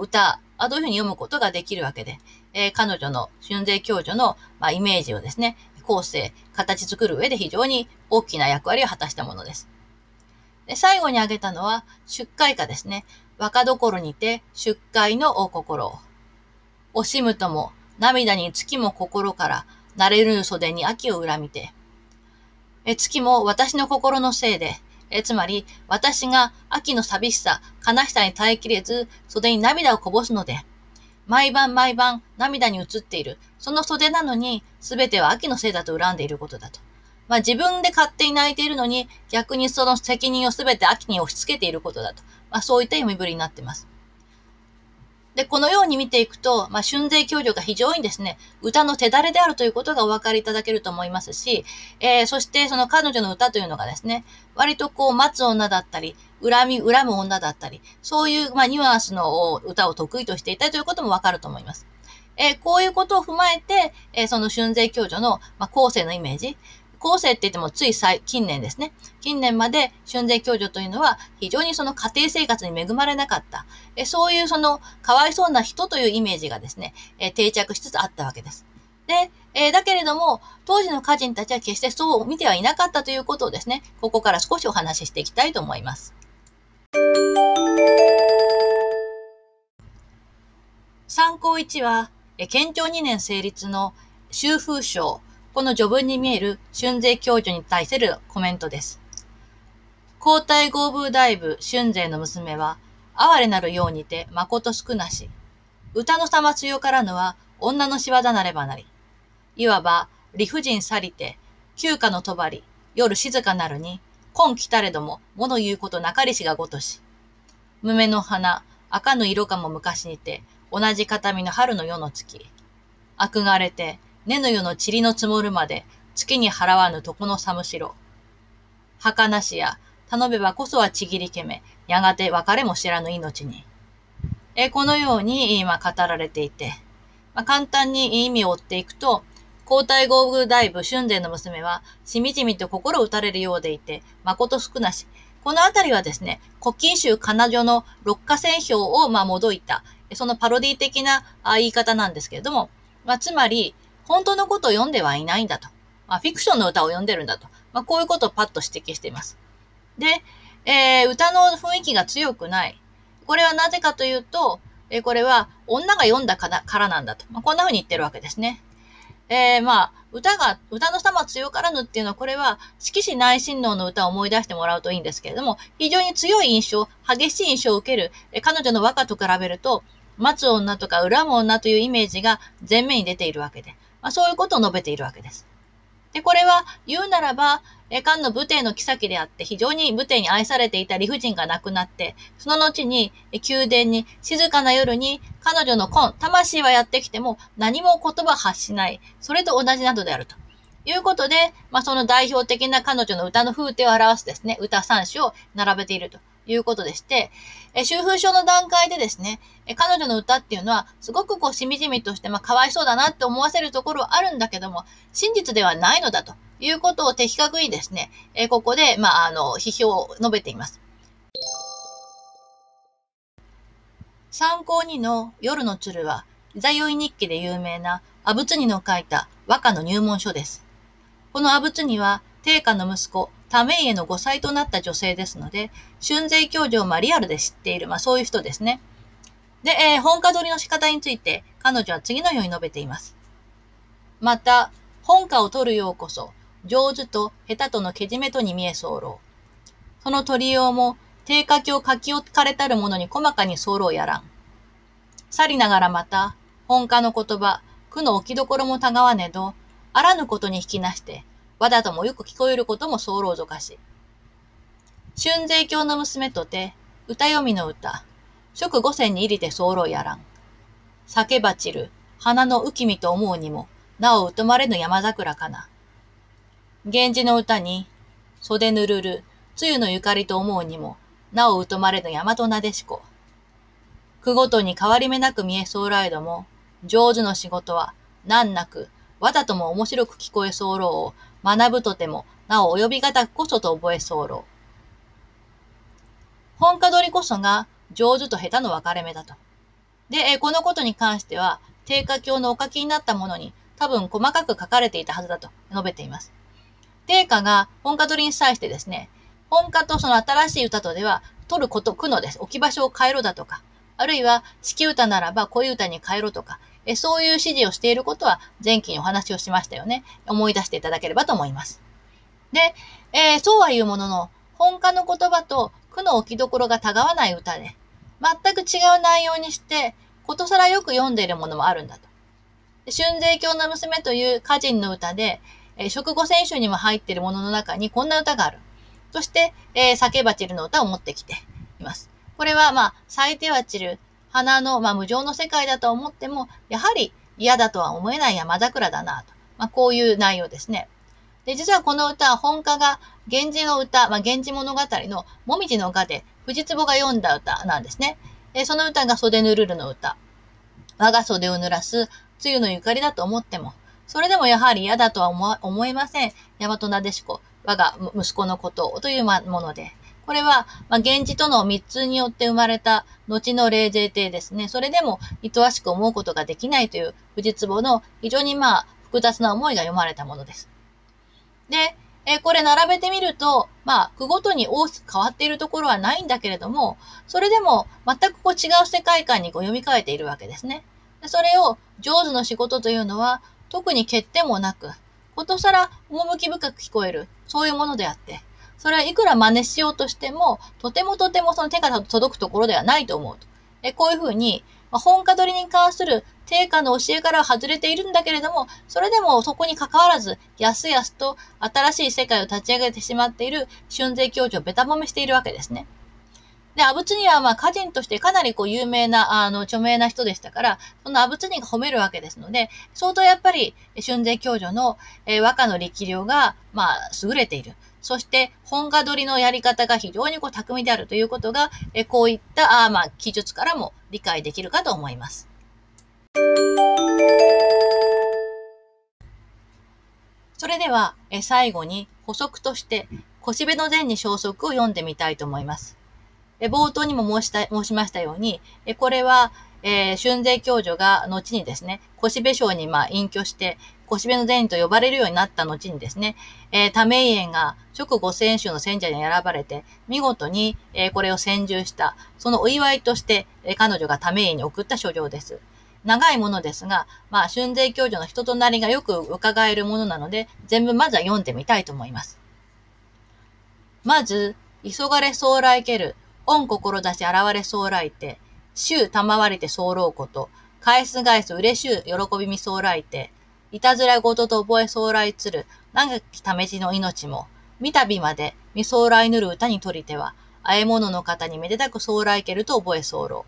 歌、どういうふうに読むことができるわけで、えー、彼女の春税教女の、まあ、イメージをですね、構成、形作る上で非常に大きな役割を果たしたものです。で最後に挙げたのは、出会歌ですね。若どころにて出会の大心を。惜しむとも涙に月も心から、慣れる袖に秋を恨みて。え月も私の心のせいで、えつまり、私が秋の寂しさ、悲しさに耐えきれず、袖に涙をこぼすので、毎晩毎晩涙に映っている。その袖なのに、すべては秋のせいだと恨んでいることだと。まあ自分で勝手に泣いているのに、逆にその責任をすべて秋に押し付けていることだと。まあそういった読みぶりになっています。で、このように見ていくと、まあ、春税教授が非常にですね、歌の手だれであるということがお分かりいただけると思いますし、えー、そしてその彼女の歌というのがですね、割とこう、待つ女だったり、恨み、恨む女だったり、そういう、まあ、ニュアンスの歌を得意としていたということもわかると思います。えー、こういうことを踏まえて、えー、その春税教女の、まあ、後世のイメージ、後世って言ってもつい最、近年ですね。近年まで春税教女というのは非常にその家庭生活に恵まれなかった。えそういうそのかわいそうな人というイメージがですね、え定着しつつあったわけです。で、え、だけれども、当時の歌人たちは決してそう見てはいなかったということをですね、ここから少しお話ししていきたいと思います。参考1は、え県庁2年成立の修風省、この序文に見える春税教授に対するコメントです。皇太合部大部春税の娘は、哀れなるようにて誠少なし。歌の様強からぬは女の仕業なればなり。いわば、理不尽去りて、休暇の帳り、夜静かなるに、今来たれども、物言うことなかりしがごとし。梅の花、赤の色かも昔にて、同じ形見の春の夜の月。悪がれて、根の世の塵の積もるまで、月に払わぬ床の寒しろ。儚しや、頼めばこそはちぎりけめ、やがて別れも知らぬ命に。えこのように今語られていて、まあ、簡単に意味を追っていくと、皇太合宮大部春殿の娘は、しみじみと心打たれるようでいて、誠少なし。このあたりはですね、古今集彼女の六花戦表を、まあ、戻いた、そのパロディ的な言い方なんですけれども、まあ、つまり、本当のことを読んではいないんだと。まあ、フィクションの歌を読んでるんだと。まあ、こういうことをパッと指摘しています。で、えー、歌の雰囲気が強くない。これはなぜかというと、えー、これは女が読んだからなんだと。まあ、こんな風に言ってるわけですね。えー、まあ、歌が、歌の様強からぬっていうのは、これは、色紙内親王の歌を思い出してもらうといいんですけれども、非常に強い印象、激しい印象を受ける、え彼女の和歌と比べると、待つ女とか恨む女というイメージが前面に出ているわけで、まあ、そういうことを述べているわけです。で、これは言うならば、え漢の武帝の妃であって、非常に武帝に愛されていた理不尽が亡くなって、その後に、宮殿に、静かな夜に、彼女の根、魂はやってきても、何も言葉発しない。それと同じなどであると。いうことで、まあ、その代表的な彼女の歌の風景を表すですね、歌三種を並べているということでして、え修風書の段階でですね、え彼女の歌っていうのは、すごくこう、しみじみとして、まあ、かわいそうだなって思わせるところはあるんだけども、真実ではないのだということを的確にですね、えここで、まあ、あの、批評を述べています。参考2の夜の鶴は、いざ酔い日記で有名な阿仏にの書いた和歌の入門書です。この阿仏には、定家の息子、多名への5歳となった女性ですので、春税教授をまリアルで知っている、まあそういう人ですね。で、えー、本家取りの仕方について、彼女は次のように述べています。また、本家を取るようこそ、上手と下手とのけじめとに見え候。その取りようも、低下境書き置かれたるものに細かに候やらん。去りながらまた、本家の言葉、苦の置きどころもたがわねど、あらぬことに引きなして、わだともよく聞こえることも候ぞかし。春税教の娘とて、歌読みの歌、食五千に入りて候やらん。酒ばちる、花の浮きみと思うにも、なお疎まれぬ山桜かな。源氏の歌に、袖ぬるる、梅雨のゆかりと思うにも、なお疎まれぬ山となでしこ。句ごとに変わり目なく見えそうらえども、上手の仕事は、難なく、わざとも面白く聞こえ候を、学ぶとても、なお及びがたくこそと覚え候。本家取りこそが上手と下手の分かれ目だと。で、このことに関しては、定家教のお書きになったものに多分細かく書かれていたはずだと述べています。定家が本家取りに際してですね、本家とその新しい歌とでは、取ること、苦のです。置き場所を変えろだとか、あるいは、式歌ならば恋歌に変えろとか、えそういう指示をしていることは前期にお話をしましたよね。思い出していただければと思います。で、えー、そうは言うものの、本家の言葉と苦の置きどころがたがわない歌で、全く違う内容にして、ことさらよく読んでいるものもあるんだと。春税教の娘という歌人の歌で、え、食後選手にも入っているものの中にこんな歌がある。そして、えー、酒ばちるの歌を持ってきています。これは、まあ、咲いては散る、花の、まあ、無常の世界だと思っても、やはり嫌だとは思えない山桜だなと。まあ、こういう内容ですね。で、実はこの歌は本家が源氏の歌、まあ、源氏物語のもみじの歌で藤壺が読んだ歌なんですね。でその歌が袖ぬるるの歌。我が袖を濡らす梅雨のゆかりだと思っても、それでもやはり嫌だとは思えません。大和なでしこ、我が息子のことをというもので。これは、まあ、源氏との密通によって生まれた後の霊税帝ですね。それでも、愛おしく思うことができないという藤壺の非常にまあ、複雑な思いが読まれたものです。で、え、これ並べてみると、まあ、句ごとに大きく変わっているところはないんだけれども、それでも全くこう違う世界観にこう読み替えているわけですね。でそれを上手の仕事というのは、特に欠点もなく、ことさら趣深く聞こえる、そういうものであって、それはいくら真似しようとしても、とてもとてもその手が届くところではないと思うと。えこういうふうに、ま、本家取りに関する定価の教えからは外れているんだけれども、それでもそこに関わらず、やすやすと新しい世界を立ち上げてしまっている春税教授をべた褒めしているわけですね。で、阿仏にはまあ歌人としてかなりこう有名な、あの、著名な人でしたから、その阿仏にが褒めるわけですので、相当やっぱり春税教授の、え、和歌の力量が、まあ、優れている。そして、本家取りのやり方が非常にこう巧みであるということが、え、こういった、あまあ、記述からも理解できるかと思います。それでは、え最後に補足として、腰部の前に消息を読んでみたいと思います。え冒頭にも申した申しましたように、えこれは、えー、春税教授が後にですね、腰部省にまあ隠居して、腰部の前と呼ばれるようになった後にですね、えー、多名園が直後選手の選者に選ばれて、見事に、えー、これを専従した、そのお祝いとして、えー、彼女が多名園に送った書状です。長いものですが、まあ、春税教授の人となりがよく伺えるものなので、全部まずは読んでみたいと思います。まず、急がれそう来ける、恩志現れそう来て、週賜りて候こと、返す返す嬉しゅう喜びみそう来て、いたずらごとと覚えそう来つる、長きためじの命も、みたびまで、みそう来ぬる歌にとりては、あえ物の方にめでたくそう来けると覚え候。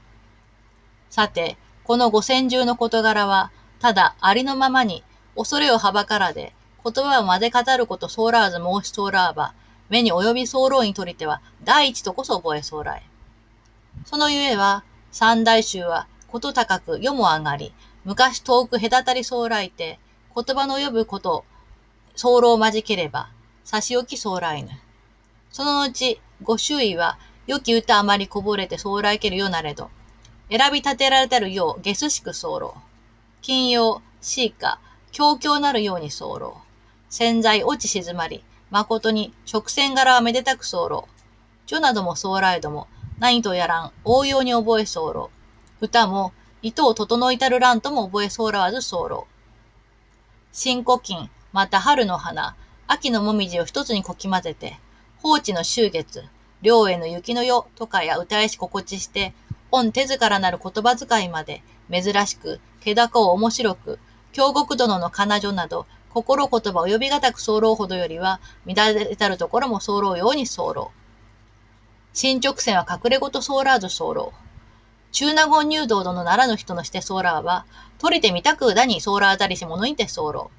さて、この五千中の事柄は、ただありのままに、恐れをはばからで、言葉をまで語ることそうらわず申しそうらば、目に及び候にとりては、第一とこそ覚えそうらえ。そのゆえは、三大衆は、こと高く世も上がり、昔遠く隔たりそうらいて、言葉の呼ぶこと、候まじければ、差し置きそうらいぬ。その後、ご周囲は、良き歌あまりこぼれてそうらいけるよなれど、選び立てられたるよう、ゲスしく候。金曜、シーカ、強強なるように候。潜在落ち静まり、誠に直線柄はめでたく候。女なども候来ども、何とやらん、応用に覚え候。歌も、糸を整いたるらんとも覚え候わず候。新古今、また春の花、秋のもみじを一つにこき混ぜて、放置の秋月、両への雪の夜とかや歌いし心地して、本手ずからなる言葉遣いまで、珍しく、気高を面白く、京極殿の彼女など、心言葉を呼びがたく候ほどよりは、乱れたるところも候ように候。新直線は隠れごと候らず候。中納言入道殿ならぬ人のして候は、取りてみたくだに候あたりし者にて候。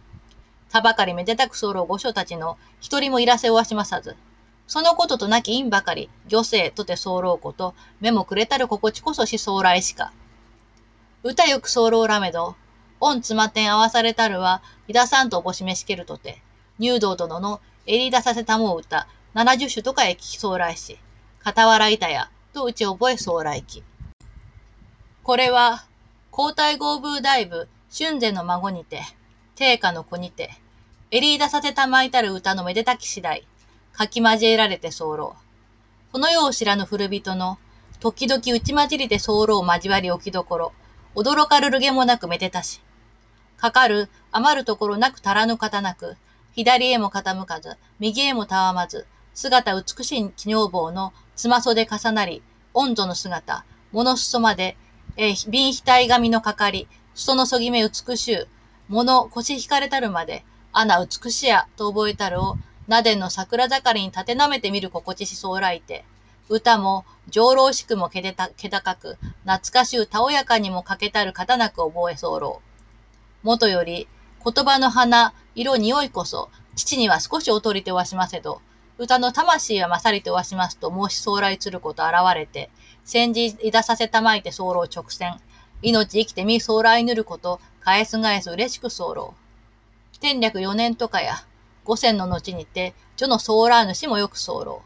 たばかりめでたく候御所たちの一人もいらせおわしまさず。そのこととなき因ばかり、女性とて候こと、目もくれたる心地こそし候来しか。歌よく候らめど、恩妻天合わされたるは、いださんとおぼしめしけるとて、入道殿の襟出させたもう歌、七十種とかへ聞き候来し、傍らいたや、とうち覚え候来き。これは、皇太合風大部、春前の孫にて、定家の子にて、襟出させたまいたる歌のめでたき次第、かき交えられて候。この世を知らぬ古人の、時々打ち混じりで候を交わり置きどころ、驚かるるげもなくめでたし。かかる、余るところなく足らぬ方なく、左へも傾かず、右へもたわまず、姿美しい機尿棒のつま袖重なり、温度の姿、物裾まで、えー、瓶額紙のかかり、裾のそぎ目美しゅう、物腰引かれたるまで、穴美しや、と覚えたるを、なでの桜盛りに立てなめてみる心地しそうらいて、歌も、上老しくもけでた、気高く、懐かしゅうたおやかにもかけたる方なく覚え候。もとより、言葉の花、色、匂いこそ、父には少し劣りてわしませど、歌の魂は勝りてわしますと申し将来つること現れて、先日いださせたまいて候直線、命生きてみ将来ぬること、返す返す嬉しく候。天略四年とかや、五千の後にて、女のソーラー主もよく候。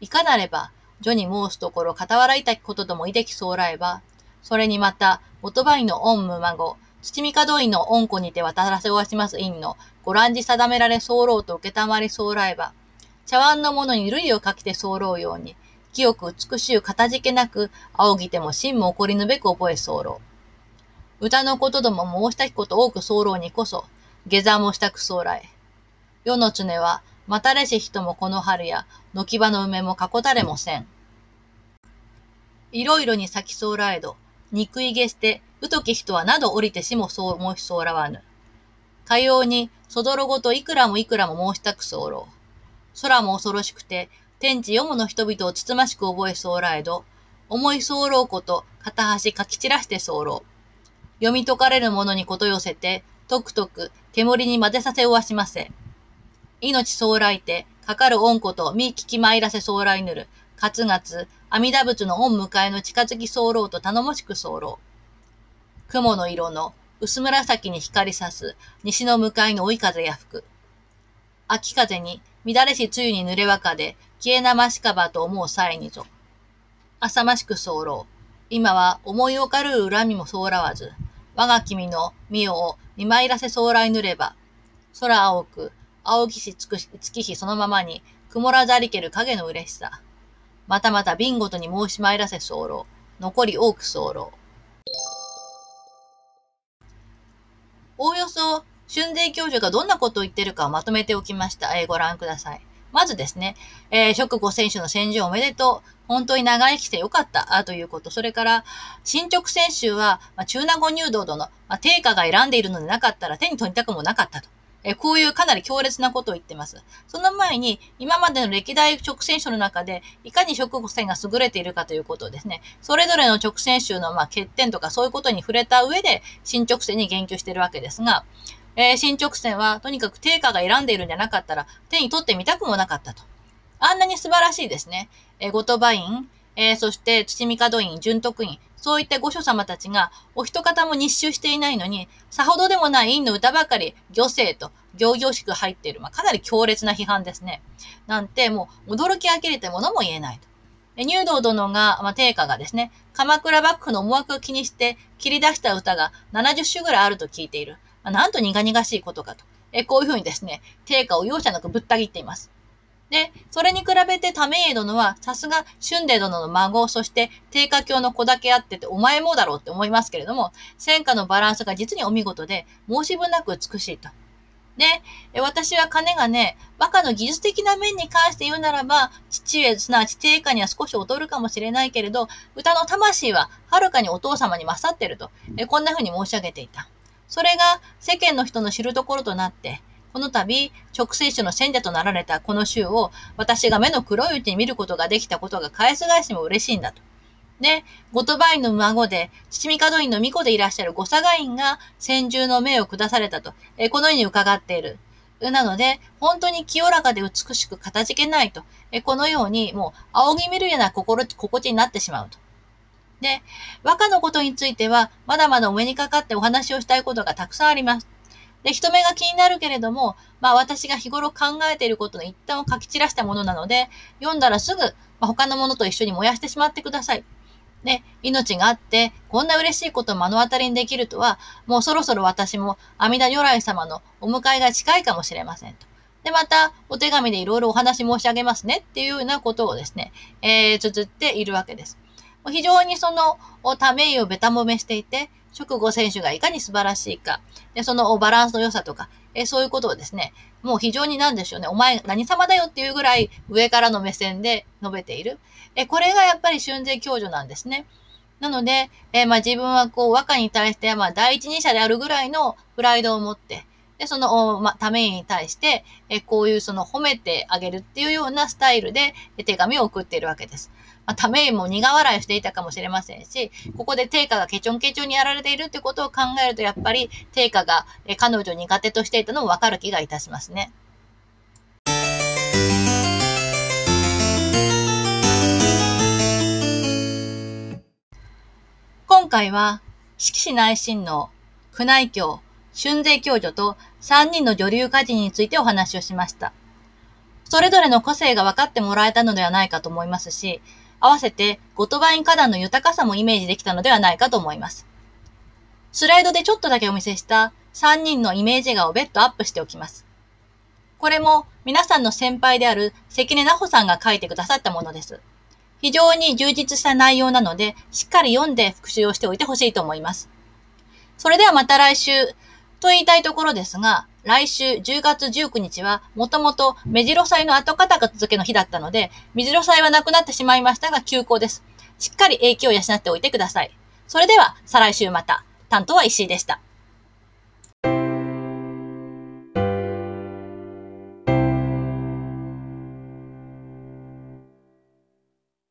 いかなれば、女に申すところ、傍らいたきことともいできそうらえば、それにまた、元場院の御無孫、土見門院の御子にて渡らせわします院の、ご覧じ定められ候と受けたまりそうらえば、茶碗のものに類をかけて候ように、清く美しゅうかたじけなく、仰ぎても真も起こりぬべく覚え候。歌のことども申したきこと多く候にこそ、下山もしたくそうらえ。世の常は、またれし人もこの春や、のき場の梅もかこたれもせん。いろいろに咲きそうらえど、憎いげして、うとき人はなど降りてしもそう申しそうらわぬ。かように、そどろごといくらもいくらも申したくそうろう。空も恐ろしくて、天地よもの人々をつつましく覚えそうらえど、思いそうろうこと、片端かき散らしてそうろう。読み解かれるものにこと寄せて、とくとく、煙に混ぜさせおわしませ。命そうらいて、かかる恩子と身聞き参らせそうらいぬる。かつがつ、阿弥陀仏の恩迎えの近づき候と頼もしく候。雲の色の薄紫に光りさす西の向かいの追い風や吹く。秋風に乱れし梅雨に濡れわかで消えなましかばと思う際にぞ。浅ましく候。今は思いおかる恨みもそらわず、我が君の身を見舞いらせ将来ぬれば、空青く、青きし月日そのままに、曇らざりける影の嬉しさ。またまた瓶ごとに申し参らせ候。残り多く候。おおよそ、春税教授がどんなことを言ってるかをまとめておきました。えー、ご覧ください。まずですね、えー、食後選手の戦場おめでとう。本当に長生きしてよかった、ということ。それから、進捗選手は、まあ、中納言入道殿、まあ、定価が選んでいるのでなかったら手に取りたくもなかったと。えこういうかなり強烈なことを言ってます。その前に、今までの歴代直線書の中で、いかに食後線が優れているかということですね、それぞれの直線集のま欠点とかそういうことに触れた上で、進捗線に言及しているわけですが、えー、進捗線はとにかく定価が選んでいるんじゃなかったら手に取ってみたくもなかったと。あんなに素晴らしいですね。えー、ゴトバイン、えー、そして土見門院、純徳院、そういった御所様たちがお一方も日集していないのに、さほどでもない院の歌ばかり、漁政と行々しく入っている、まあ、かなり強烈な批判ですね。なんて、もう驚き呆れてものも言えないと。入道殿が、まあ、定家がですね、鎌倉幕府の思惑を気にして切り出した歌が70首ぐらいあると聞いている。まあ、なんと苦々しいことかと。えこういうふうにですね、定家を容赦なくぶった切っています。で、それに比べて為家殿は、さすが春帝殿の孫、そして定家教の子だけあってて、お前もだろうって思いますけれども、戦火のバランスが実にお見事で、申し分なく美しいと。で、私は金がね、バカの技術的な面に関して言うならば、父上、すなわち定家には少し劣るかもしれないけれど、歌の魂ははるかにお父様に勝ってると、こんな風に申し上げていた。それが世間の人の知るところとなって、この度、直聖書の選者となられたこの週を、私が目の黒いうちに見ることができたことが返す返しも嬉しいんだと。で、ゴトバインの孫で、七味門院の巫女でいらっしゃる五佐賀院が先住の命を下されたと、えこのように伺っている。なので、本当に清らかで美しく形じけないと、えこのようにもう仰ぎ見るような心、心地になってしまうと。で、和歌のことについては、まだまだお目にかかってお話をしたいことがたくさんあります。で、人目が気になるけれども、まあ私が日頃考えていることの一端を書き散らしたものなので、読んだらすぐ、まあ、他のものと一緒に燃やしてしまってください。で、命があって、こんな嬉しいことを目の当たりにできるとは、もうそろそろ私も阿弥陀如来様のお迎えが近いかもしれませんと。で、また、お手紙でいろいろお話申し上げますねっていうようなことをですね、えー、綴っているわけです。非常にその、ため意をべたもめしていて、直後選手がいかに素晴らしいか、でそのバランスの良さとか、えそういうことをですね、もう非常になんでしょうね、お前何様だよっていうぐらい上からの目線で述べている。えこれがやっぱり春税教授なんですね。なので、えまあ、自分はこう和歌に対してまあ第一人者であるぐらいのプライドを持って、で、その、ま、ために対して、えこういうその褒めてあげるっていうようなスタイルで手紙を送っているわけです。まあ、ためも苦笑いをしていたかもしれませんし、ここで定価がケチョンケチョンにやられているってことを考えると、やっぱり定価が彼女苦手としていたのもわかる気がいたしますね。今回は、四季市内親王、宮内教、春税教女と3人の女流歌人についてお話をしました。それぞれの個性が分かってもらえたのではないかと思いますし、合わせてゴトバイン花壇の豊かさもイメージできたのではないかと思います。スライドでちょっとだけお見せした3人のイメージ画を別途アップしておきます。これも皆さんの先輩である関根奈穂さんが書いてくださったものです。非常に充実した内容なので、しっかり読んで復習をしておいてほしいと思います。それではまた来週と言いたいところですが、来週10月19日はもともと目白祭の後片付けの日だったので、目白祭はなくなってしまいましたが休校です。しっかり影響を養っておいてください。それでは再来週また。担当は石井でした。